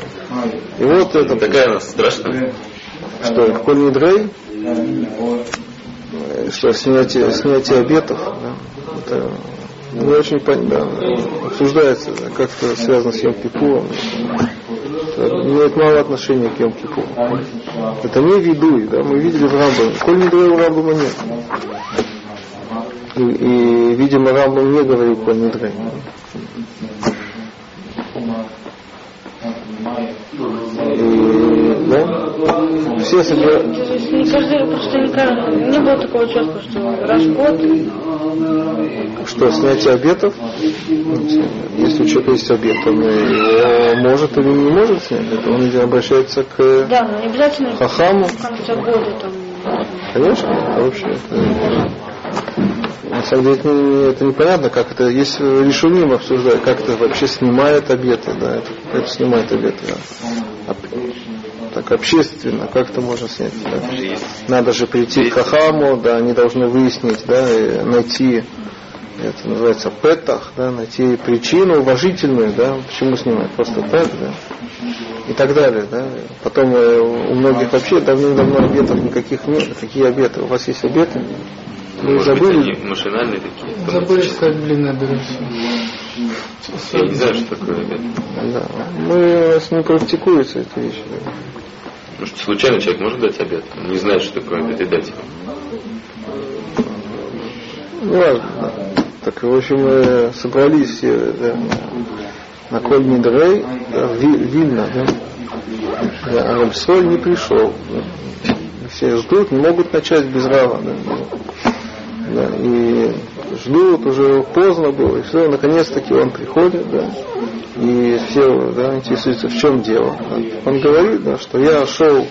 И вот это, Такая она страшная. что, Коль не дрей, что снятие, снятие обетов, да, это не очень пон- да, обсуждается, да, как-то связано с Йом Кипуром. Это имеет мало отношения к Йом Кипуру. Это не видуй, да, мы видели в Рамбаме. Коль не дрей у Рамбама нет. И, и, видимо, Рамбам не говорил про Нидрей. И, да? Все есть не каждый, просто не, каждый- не было такого чувства, что раз в год Что, снятие обетов? Если у человека есть обет, он его может или не может снять. Он обращается к Да, но не обязательно Хахаму. в конце года там. Конечно, это вообще. на самом деле это, не- это непонятно, как это. Есть решуним обсуждают, как это вообще снимает обеты, да, это, это снимает обеты. да. Так общественно, как это можно снять? да? Надо же прийти к Хахаму, да, они должны выяснить, да, и найти, это называется петах, да, найти причину уважительную, да, почему снимать, просто так, да, и так далее, да. Потом э, у многих вообще давным-давно обетов никаких нет. Какие обеты? У вас есть обеты? Вы Может быть, забыли? они машинальные такие. Забыли сказать длинная дырочка. Я не знаю, что такое обед. Да. Мы у нас не практикуются эти вещи. да. Может, случайно человек может дать обед? Он не знает, что такое обед, и дать его. Ну ладно. Так, в общем, собрались все да, на, Коль Мидрей, да, в Ви- Вильно, да. Да, а Рабсоль не пришел. да. Все ждут, не могут начать без Рава. Да, да, и ждут, уже поздно было, и все, наконец-таки он приходит, да, и все да, интересуются, в чем дело. да. Он говорит, да, что я шел,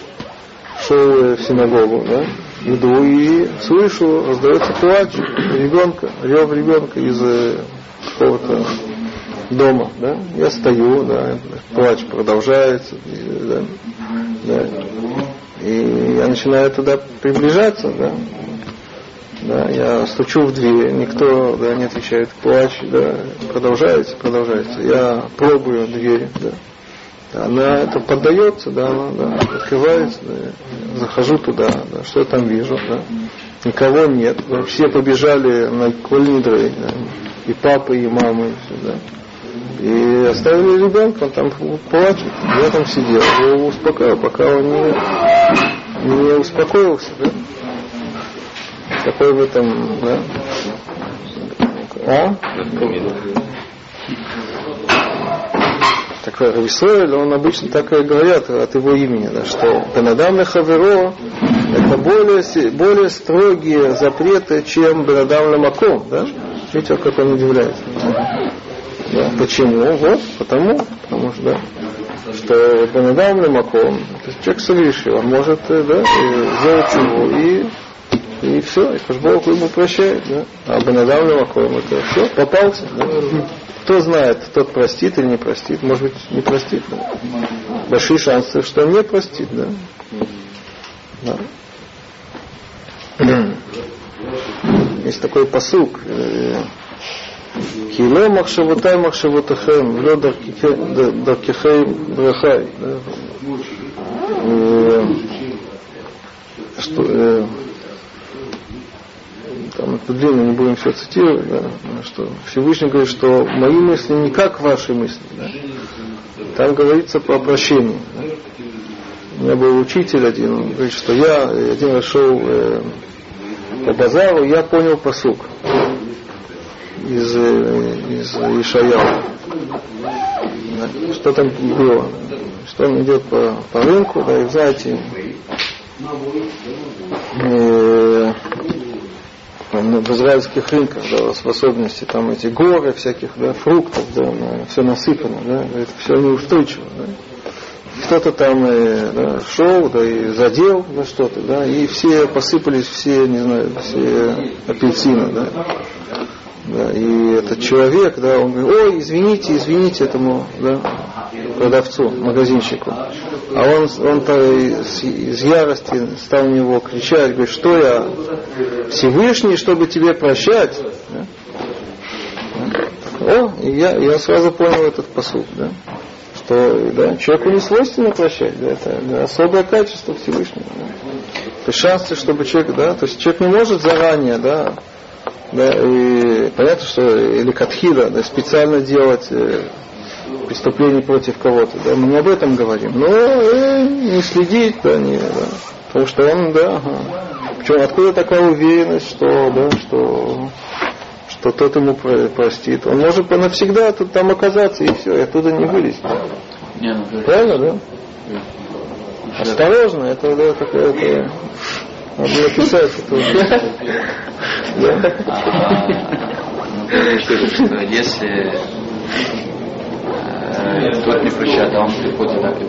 шел в синагогу, да, иду и слышу, раздается плач ребенка, рев ребенка из э, какого-то дома, да, я стою, да, плач продолжается, да, да, и я начинаю туда приближаться, да, да, я стучу в дверь, никто да, не отвечает, плач, да, продолжается, продолжается. Я пробую дверь, да, она это поддается, да, она да, открывается, да, захожу туда, да, что я там вижу, да, никого нет, да, все побежали на кольнидры, да, и папа, и мама, и все, да. И оставили ребенка, он там плачет, я там сидел, я его успокаивал, пока он не, не успокоился, да. Какой в этом, да? А? Так Рависуэль, он обычно так и говорят от его имени, да, что Бенадам Хаверо это более, более строгие запреты, чем Бенадам Маком, да? Видите, как он удивляется. Да. Почему? Вот, потому, потому что, да, что Бенадам Маком, человек совершил, он может да, сделать чего и и все, и Кашбог ему прощает, да. А Бенадам Левакоем это все, попался. Да? Кто знает, тот простит или не простит, может быть, не простит. Да? Большие шансы, что не простит, да. да. <clears throat> Есть такой посук. Э, Кило махшавутай махшавутахем, влё даркихем брахай. Э, что, э, там это длинно, не будем все цитировать, да, что Всевышний говорит, что мои мысли не как ваши мысли. Да. Там говорится про прощение. Да. У меня был учитель один, он говорит, что я один раз шел э, по базару, я понял посук из, э, из Ишаяла. Да, что там было? Что он идет по, по рынку, да, и знаете, э, в израильских рынках, да, в особенности там эти горы всяких, да, фруктов, да, все насыпано, да, это все неустойчиво, да. Кто-то там э, да, шел, да, и задел да, что-то, да, и все посыпались, все, не знаю, все апельсины, да. Да, и этот человек, да, он говорит, ой, извините, извините этому да, продавцу, магазинчику. А он, он-то из, из ярости стал на него кричать, говорит, что я Всевышний, чтобы тебе прощать. Да? О, я, я сразу понял этот посуд, да, что да, человеку не свойственно прощать, да, это да, особое качество Всевышнего. Да. То есть шансы, чтобы человек, да, то есть человек не может заранее, да, да, и понятно, что или катхида, да, специально делать преступление против кого-то, да, мы не об этом говорим, но э, не следить, да, не, да, потому что он, да, ага. Причем откуда такая уверенность, что, да, что, что тот ему простит. Он может навсегда тут там оказаться и все, и оттуда не вылезть. Не, ну, Правильно, да? Осторожно, это да, такая, это, надо написать это. <laughs> А, если э, тот не прощает, а он приходит так и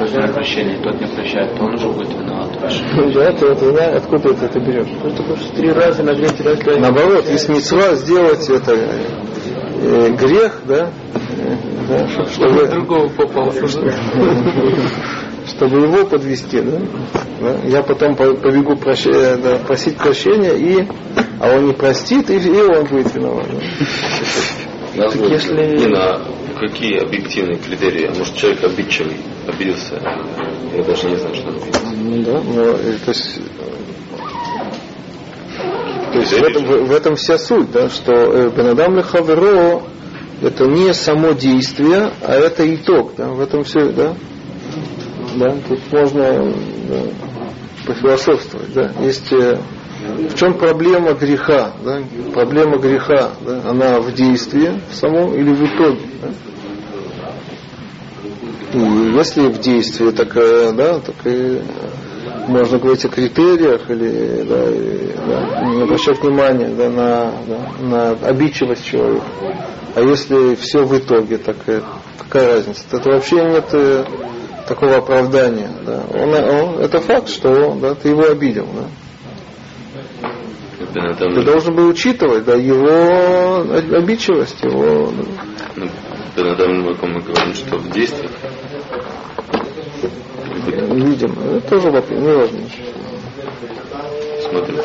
просит прощения, тот не прощает, то он уже будет виноват. Да, ты это, да, откуда ты это берешь? Просто потому что три раза на третий раз Наоборот, есть мецва сделать это э, грех, да, э, да чтобы другого попался. чтобы его подвести, да? да? Я потом побегу да, просить прощения, и... а он не простит, и, и он будет виноват. Так если... Не на какие объективные критерии? А может человек обидчивый, обиделся, я даже не знаю, что он обиделся. Ну да, но, э, то есть то есть в этом, в, в этом вся суть, да, что э, Бенадам Лехаверо это не само действие, а это итог, да, в этом все, да. Да? Тут можно да, пофилософствовать. Да? Есть, э, в чем проблема греха? Да? Проблема греха, да? она в действии в самом или в итоге? Да? И если в действии, так, да, так и можно говорить о критериях или да, и, да, не обращать внимания да, на, да, на обидчивость человека. А если все в итоге, так какая разница? Это вообще нет э, такого оправдания. Да. Он, он, это факт, что да, ты его обидел. Да. Ты должен был учитывать да, его обидчивость, его... Да. Ну, мы говорим, что в действиях Видим. Это тоже вопрос, не важно. смотрим.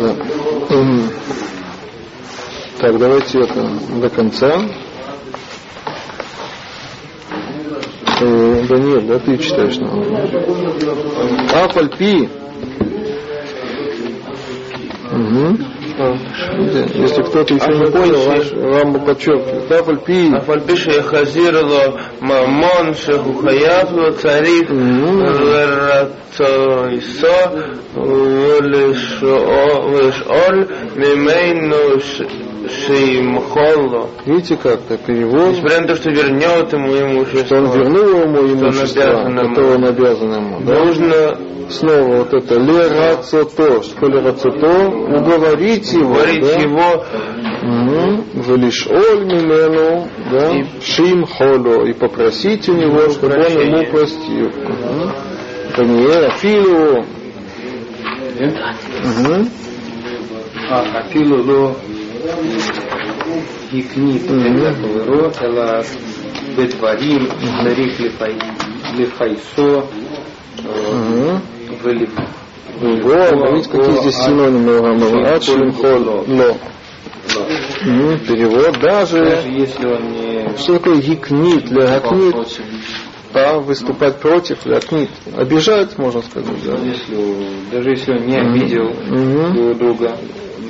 Да. М. Так, давайте это до конца. Э, Э, да нет, да ты читаешь нам. Афальпи. Угу. А. Если кто-то еще не понял, вам подчеркиваю. Афальпи. Афальпи шехазирло мамон шехухаятло царих лерацойсо лишоль мимейну Шеймхолло. Видите, как это его. Несмотря на то, что вернет ему имущество. Что он вернул ему имущество, которое он обязан ему. Да? Нужно снова вот это лерацото, что лерацото, уговорить его, уговорить да? его, Велиш Ольмимену, да, Шим и попросить у него, чтобы он ему простил. Паниера Филу. а Афилу, ну, Мгм. אפילו לא הקנית את חברו, אלא בדברים צריך לפי- לפייסו אה, Мгм. ולפ- Го, видите, какие здесь синонимы Рамова. Ад, шим холо, ло. Мгм, Перевод даже. Даже если он не Что такое гикнит? Лягакнит, а выступать против, лягнит. Обижать, можно сказать, да? если, даже если он не обидел Мгм. друг друга,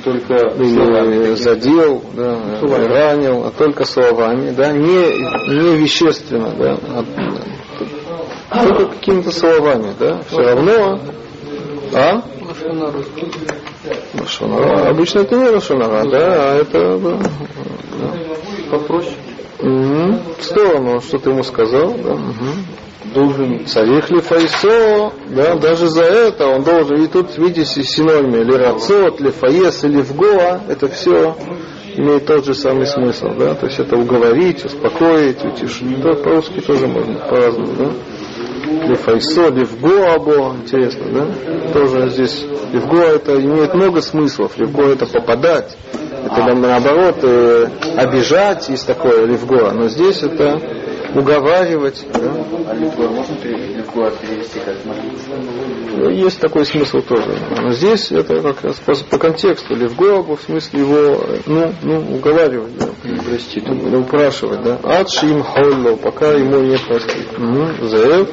только словами или задел, да, ранил, а только словами, да, не, не вещественно, да, а только какими-то словами, да, все равно, а? Лошонара. Обычно это не лошонара, да, а это да, попроще. Мгм. в сторону, что ты ему сказал, да, мгм. Должен Царих ли файсо, да, даже за это он должен, и тут видите синонимы, ли рацот, ли фаес, или вгоа, это все имеет тот же самый смысл, да, то есть это уговорить, успокоить, утешить, да, по-русски тоже можно по-разному, да. Ли файсо, ли вгоабо, интересно, да, тоже здесь ливго это имеет много смыслов, ливго это попадать, это наоборот э, обижать есть такое ливго, но здесь это уговаривать, да, А легко можно перевести как молиться? Ну, Есть такой смысл тоже. Но здесь это как раз по, по контексту. Левгоабу в смысле его, ну, ну, уговаривать, да. простить. Да, упрашивать, да. Адшим холло, пока ему не простит. Угу. Заев.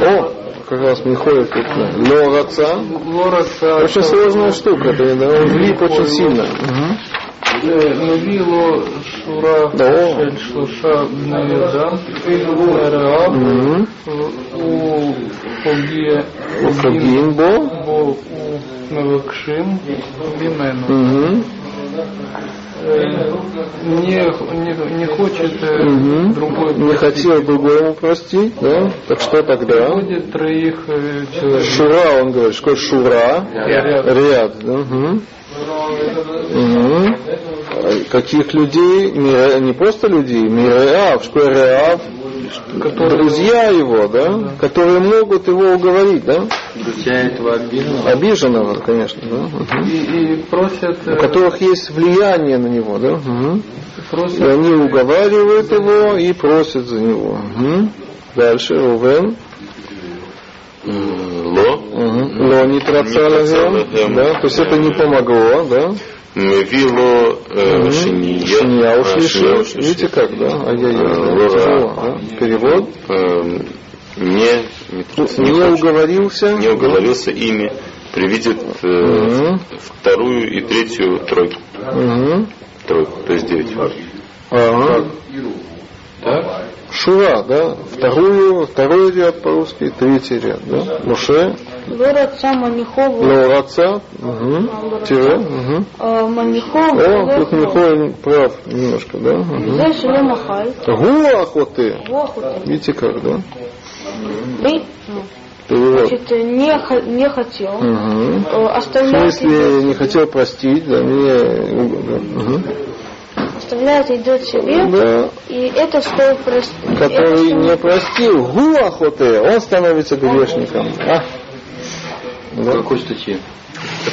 О, как раз Михоев тут. да. Лораца. Очень сложная штука, это, да, он влип очень сильно. Мгм. Навіло Шура Да. Шель Шлуша Бнеюда Реав Мгм. у Фогі Фагимбо. бо у Мевакшим Бімену. Не, не, не хочет Мгм. другой Не хотел другому простить, да? Так что тогда? Ходит троих э, человек. Шура, он говорит, что шура? Ряд. Ряд. да. Мгм. А Каких людей? Не, не просто людей, Миреав, что Реав? Друзья его, да? Которые могут его уговорить, да? Друзья этого обиженного. Обиженного, конечно, да? И, и просят, У э, которых есть влияние на него, да? Мгм. И просят они уговаривают его и просят за него. Мгм. Дальше, Рувен. Ло. Мгм. Ло не трацалагем, да, то есть это не помогло, да? Мевило. Шинья А, услышал. Шинья Видите как, да? Ай-яй-яй? Перевод. Не, не, трус- Не хочет. уговорился. не уговорился ими, привидит э, Мгм. вторую и третью тройку. Мгм. Тройку, то есть девять. Ага. Шура, да? Вторую, второй ряд по-русски, третий ряд, да? Муше, Лораца Манихову. Лораца, угу. тире, угу. Манихову. О, тут Михаил прав немножко, да? Угу. Гуахоты. Видите как, да? Ты, ну, Перевод. значит, не, х- не хотел. Угу. Э, В Оставляет, смысле, не хотел простить, да, мне... угу. оставляет идет себе. Да, И это стоит простить. который не простил, гуахоте, он становится грешником. А? Да. Какой статьи?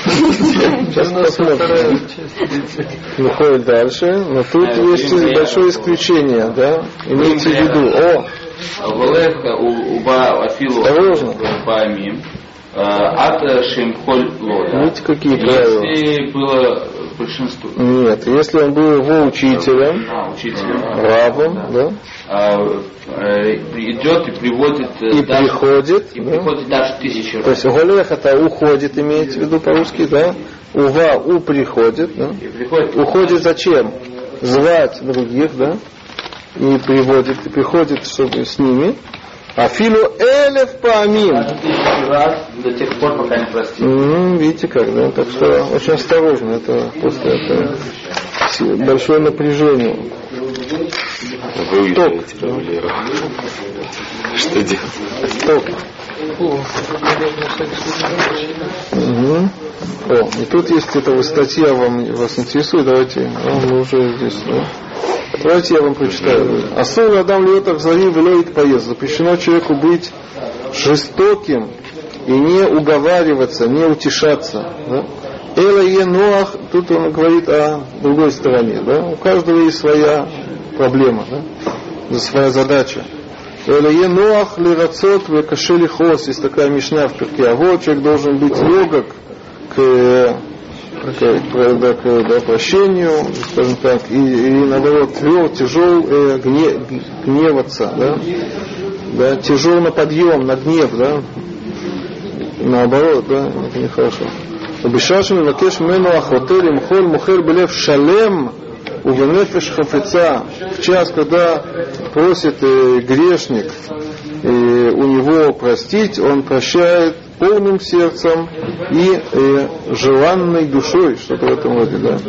Сейчас посмотрим. Выходит дальше, но тут есть большое исключение, да? Имейте в виду. О, Волех уба афилу Осторожно. памим. Ат шемхоль лода. Видите, какие правила? Если было большинство Нет, если он был его учителем, а, учителем, рабом, да, а, э, идет и приводит э, и даже, приходит, и да, приходит даже тысячу то есть раз. голех это уходит, имеется в виду по-русски, да, ува, у приходит, да, И приходит уходит зачем? Звать других, да, и приводит, и приходит, чтобы с ними, а филу элев памим, тысячу раз до тех пор, пока не простит. М, Видите как, да? Так что очень осторожно, это после этого си- большое напряжение. Вы Равлеру. Что делать? Топ. Мгм. О, и тут есть эта вот статья, вам, вас интересует, давайте, а, мы уже здесь, да? Давайте я вам прочитаю. Асур Адам Льотах Зари Велоид поезд. Запрещено человеку быть жестоким и не уговариваться, не утешаться. Да? Эла Енуах, тут он говорит о другой стороне. Да? У каждого есть своя проблема, да? своя задача. Элеенуах лирацот векаше лихос. Есть такая мишна в перке. А вот человек должен быть легок к к, да, к да, прощению, скажем так, и, и наоборот тверд, тяжел э, гне, гневаться, да? да, тяжел на подъем, на гнев, да, наоборот, да, это нехорошо. Обещашим, вакеш мену ахотелим мухоль мухер блев шалем, у Увенефиш хафеца, в час, когда просит э, грешник и у него простить, он прощает полным сердцем и э, желанной душой, что-то в этом роде, да.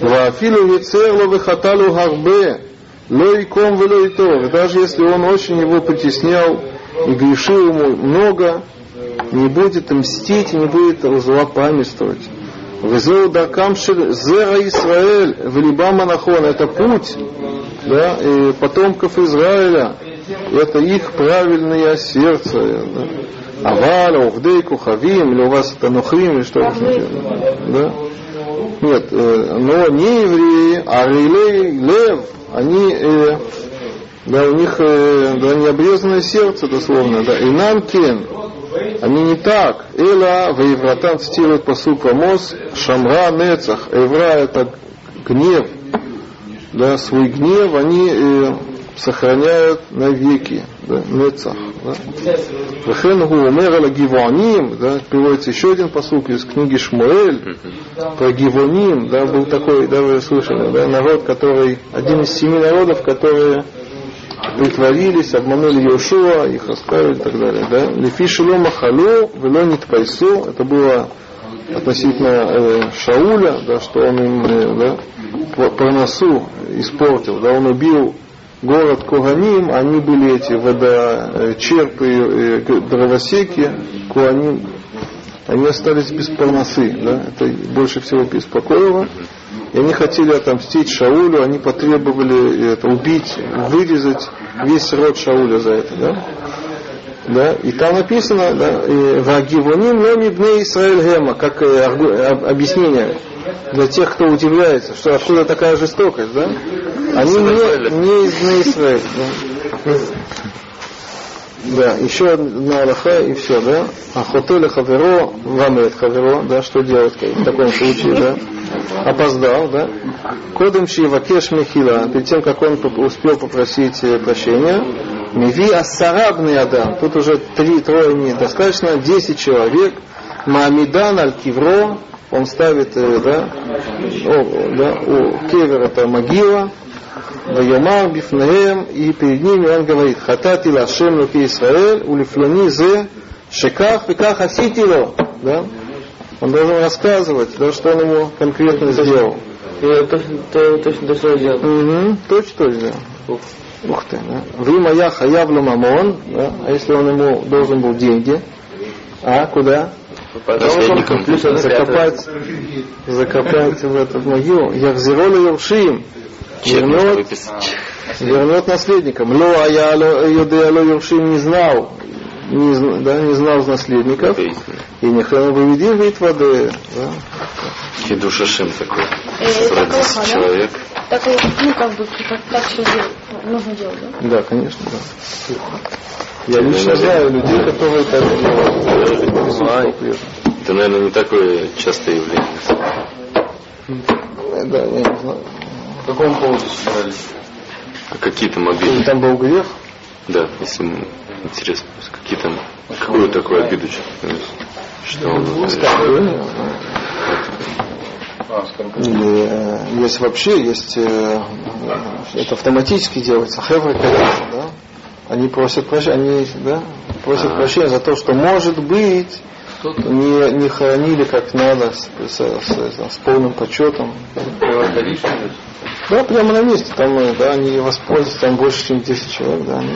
Вафилу вицерловы хаталу гарбе, лойком велойтов. Даже если он очень его притеснял и грешил ему много, не будет мстить, не будет злопамятствовать. Везеу даркам шель зера Исраэль, велибам анахон, это путь да, и потомков Израиля, это их правильное сердце. Да. Аваля, Ухдей, Кухавим, или у вас это Нухрим, или что это? Да? Нет, э, но не евреи, а Рилей, Лев, они, э, да, у них э, да, необрезанное сердце, дословно, да, и нам кен, они не так. Эла Ваевратан цитирует посук Амос, Шамра Нецах. Эвра это гнев. Да, свой гнев они э, сохраняют навеки. Да, Нецах. Да. Вехенгу умер аля гивоним, да, приводится еще один посук из книги Шмуэль про гивоним, да, был такой, да, вы слышали, да, народ, который, один из семи народов, которые притворились, обманули Иошуа, их оставили и так далее. Да? Лефи шило махалу, вело нитпайсу, это было относительно э, Шауля, да, что он им э, да, по, носу испортил, да, он убил город Куганим, они были эти водочерпы, э, г- дровосеки, Куаним, они остались без парносы, да, это больше всего беспокоило. И они хотели отомстить Шаулю, они потребовали это, убить, вырезать весь род Шауля за это, да? Да, и там написано, да, Вагивоним ломи бне Исраэль гема, как э, объяснение для тех, кто удивляется, что откуда такая жестокость, да? Они не, не из бне Исраэль, да. Да, еще одна алаха и все, да. Ахотеля хаверо, вамет хаверо, да, что делать в таком случае, да. Опоздал, да. Кодом шивакеш мехила, перед тем, как он успел попросить э, прощения, миви ассарабный адам, тут уже три, трое недостаточно, десять человек, Маамидан аль-Кивро, он ставит, э, да, о, да, у кевер это могила, Вайомар бифнеем, и перед ними он говорит, хатати лашем луки Исраэль, улифлони зе, шеках веках аситило. Да? Он должен рассказывать, да, что он ему конкретно сделал. Это точно, то- точно то, что я делал. Угу, точно сделал. Ух ты, да. Вы моя хаявлю мамон, да? а если он ему должен был деньги, а куда? Закопать, закопать в этот могилу. Я. Чек можно Вернет вернет наследникам. Ло а я Юдея Ло Юршим не знал, не, да, не знал наследников. И нехрена выведи вид воды. Да. Хидуш Ашем такой. Э, это Родился да? человек. Так, и, ну, как бы, так, так все делать, нужно делать, да? Да, конечно, да. Я лично знаю людей, которые так делают. Это, наверное, не такое частое явление. Э, Да, я не знаю. По какому поводу собирались? А какие там Или обиды? там был грех? Да, если интересно, какие там, какую такую обиду? Что он Оскорбление. А? Или э, есть вообще, есть, э, это автоматически делается, хевры конечно, да, они просят прощения, они, да, просят Ага. прощения за то, что может быть не, не хоронили как надо, с, с- с- с полным почетом. Да, прямо на месте, там, э, да, они воспользуются, там больше, чем 10 человек, да, они,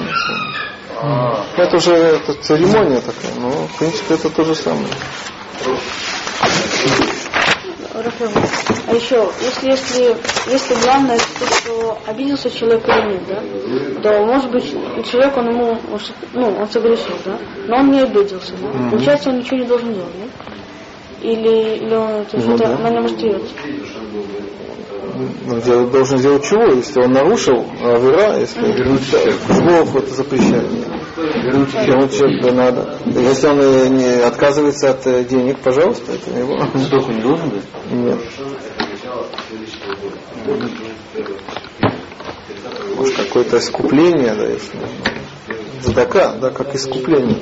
всё. А, это уже это церемония такая, но в принципе это то же самое. А еще, если, если, если главное то, что обиделся человек или нет, да, то может быть человек, он ему, ну, он согрешил, да, но он не обиделся, да, получается, он ничего не должен делать, да? Или, или он то есть Ну это да. на нем остается. Делать- должен сделать чего, если он нарушил авера, если Бог это запрещает. Вернуть человека надо. Если он э, не отказывается от э, денег, пожалуйста, это его. Сдоху не должен быть? Нет. Может, какое-то искупление, да, если задака, да, как искупление.